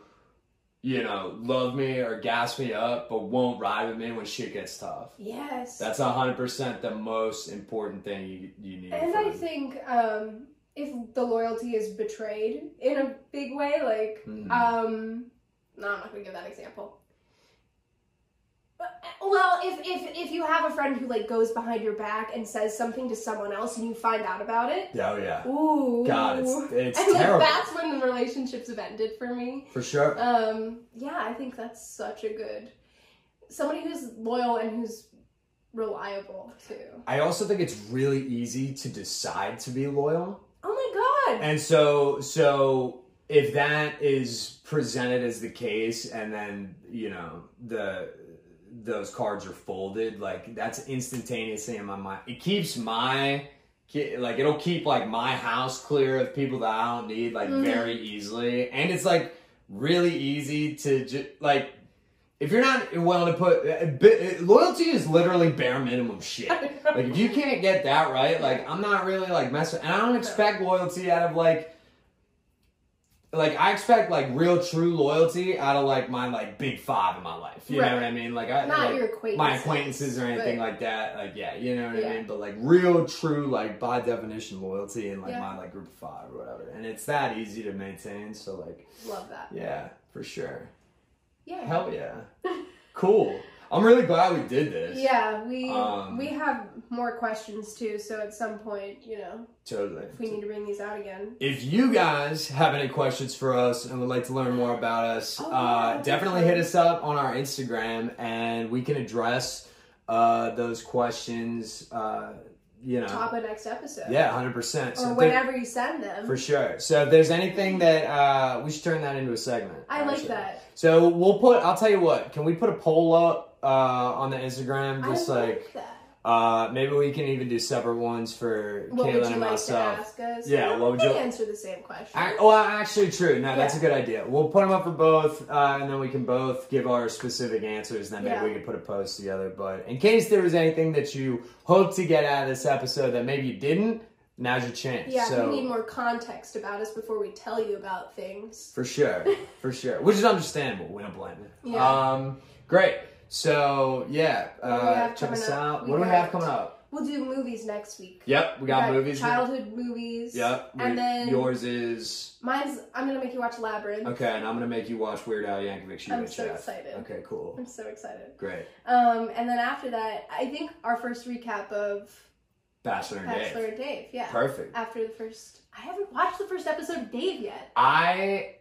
Speaker 1: you know love me or gas me up but won't ride with me when shit gets tough.
Speaker 2: Yes.
Speaker 1: That's hundred percent the most important thing you you need.
Speaker 2: and I think um, if the loyalty is betrayed in a big way, like
Speaker 1: Mhm.
Speaker 2: um, no, I'm not gonna give that example. Well, if if if you have a friend who like goes behind your back and says something to someone else and you find out about it,
Speaker 1: oh yeah,
Speaker 2: ooh,
Speaker 1: God, it's it's
Speaker 2: and like that's when the relationships have ended for me.
Speaker 1: for sure.
Speaker 2: Um, yeah, I think that's such a good somebody who's loyal and who's reliable too.
Speaker 1: I also think it's really easy to decide to be loyal,
Speaker 2: Oh my god!
Speaker 1: and so so if that is presented as the case, and then you know the those cards are folded, like that's instantaneously in my mind. It keeps my like it'll keep like my house clear of people that I don't need like
Speaker 2: Mhm.
Speaker 1: very easily, and it's like really easy to just like if you're not willing to put uh, loyalty is literally bare minimum shit. Like if you can't get that right, like I'm not really like messing. And I don't expect loyalty out of like, like I expect like real true loyalty out of like my like big five in my life. You know what I mean? Like I
Speaker 2: Not
Speaker 1: like,
Speaker 2: your acquaintances.
Speaker 1: my acquaintances or anything
Speaker 2: but-
Speaker 1: like that. Like yeah, you know what
Speaker 2: Yeah.
Speaker 1: I mean. But like real true like by definition loyalty in like
Speaker 2: Yeah.
Speaker 1: my like group of five or whatever, and it's that easy to maintain. So like
Speaker 2: Love that.
Speaker 1: yeah, for sure.
Speaker 2: Yeah.
Speaker 1: Hell yeah, cool. I'm really glad we did this.
Speaker 2: Yeah, we
Speaker 1: Um,
Speaker 2: we have more questions too. So at some point, you know,
Speaker 1: totally.
Speaker 2: if we need to bring these out again,
Speaker 1: If you guys have any questions for us and would like to learn more about us,
Speaker 2: Oh,
Speaker 1: uh,
Speaker 2: yeah,
Speaker 1: definitely hit us up on our Instagram and we can address uh, those questions. Uh, you know,
Speaker 2: top of next episode.
Speaker 1: yeah, hundred percent.
Speaker 2: Or whenever you send them.
Speaker 1: for sure. So if there's anything that uh, we should turn that into a segment.
Speaker 2: I like that.
Speaker 1: So we'll put. I'll tell you what. Can we put a poll up uh, on the Instagram? Just like
Speaker 2: like that.
Speaker 1: uh, maybe we can even do separate ones for
Speaker 2: What
Speaker 1: Caitlin and
Speaker 2: like
Speaker 1: myself.
Speaker 2: to ask us?
Speaker 1: Yeah, what would you-
Speaker 2: answer the same question?
Speaker 1: I, well, actually, true. No, that's
Speaker 2: Yeah.
Speaker 1: a good idea. We'll put them up for both, uh, and then we can both give our specific answers. And then maybe
Speaker 2: Yeah.
Speaker 1: we can put a post together. But in case there was anything that you hope to get out of this episode that maybe you didn't, now's your chance.
Speaker 2: yeah,
Speaker 1: so
Speaker 2: we need more context about us before we tell you about things.
Speaker 1: for sure, for sure, which is understandable. We don't blame you.
Speaker 2: Yeah.
Speaker 1: Um, great. So yeah,
Speaker 2: we
Speaker 1: uh, check us out. What do we
Speaker 2: got-
Speaker 1: have coming up?
Speaker 2: We'll do movies next week.
Speaker 1: Yep, we got, movies.
Speaker 2: childhood movies.
Speaker 1: Yep.
Speaker 2: and
Speaker 1: we-
Speaker 2: then
Speaker 1: yours is
Speaker 2: mine's. I'm gonna make you watch Labyrinth.
Speaker 1: okay, and I'm gonna make you watch Weird Al Yankovic
Speaker 2: I'm so
Speaker 1: chef.
Speaker 2: excited.
Speaker 1: Okay, cool.
Speaker 2: I'm so excited.
Speaker 1: Great.
Speaker 2: Um, and then after that, I think our first recap of
Speaker 1: Bachelor and Dave.
Speaker 2: Bachelor Dave. Yeah.
Speaker 1: Perfect.
Speaker 2: After the first, I haven't watched the first episode of Dave yet.
Speaker 1: I.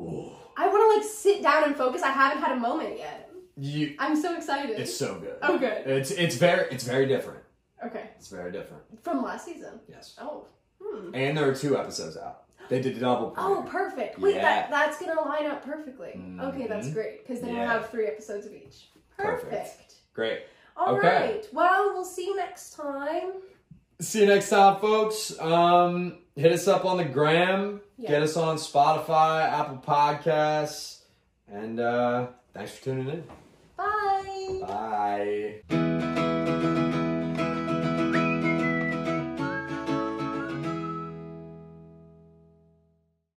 Speaker 1: Ooh,
Speaker 2: I want to like sit down and focus. I haven't had a moment yet.
Speaker 1: You.
Speaker 2: I'm so excited.
Speaker 1: It's so good.
Speaker 2: oh good.
Speaker 1: It's it's very it's very different.
Speaker 2: Okay.
Speaker 1: It's very different.
Speaker 2: From last season.
Speaker 1: Yes.
Speaker 2: Oh. Hmm.
Speaker 1: And there are two episodes out. They did a double
Speaker 2: Oh, perfect. Wait,
Speaker 1: Yeah.
Speaker 2: that that's gonna line up perfectly. Okay, that's
Speaker 1: Mhm.
Speaker 2: great because then
Speaker 1: Yeah.
Speaker 2: we'll have three episodes of each.
Speaker 1: Perfect.
Speaker 2: Perfect.
Speaker 1: Great.
Speaker 2: All right.
Speaker 1: Okay.
Speaker 2: Well, we'll see you next time.
Speaker 1: See you next time, folks. Um, hit us up on the gram.
Speaker 2: Yeah.
Speaker 1: Get us on Spotify, Apple Podcasts, and uh, thanks for tuning in.
Speaker 2: Bye.
Speaker 1: Bye.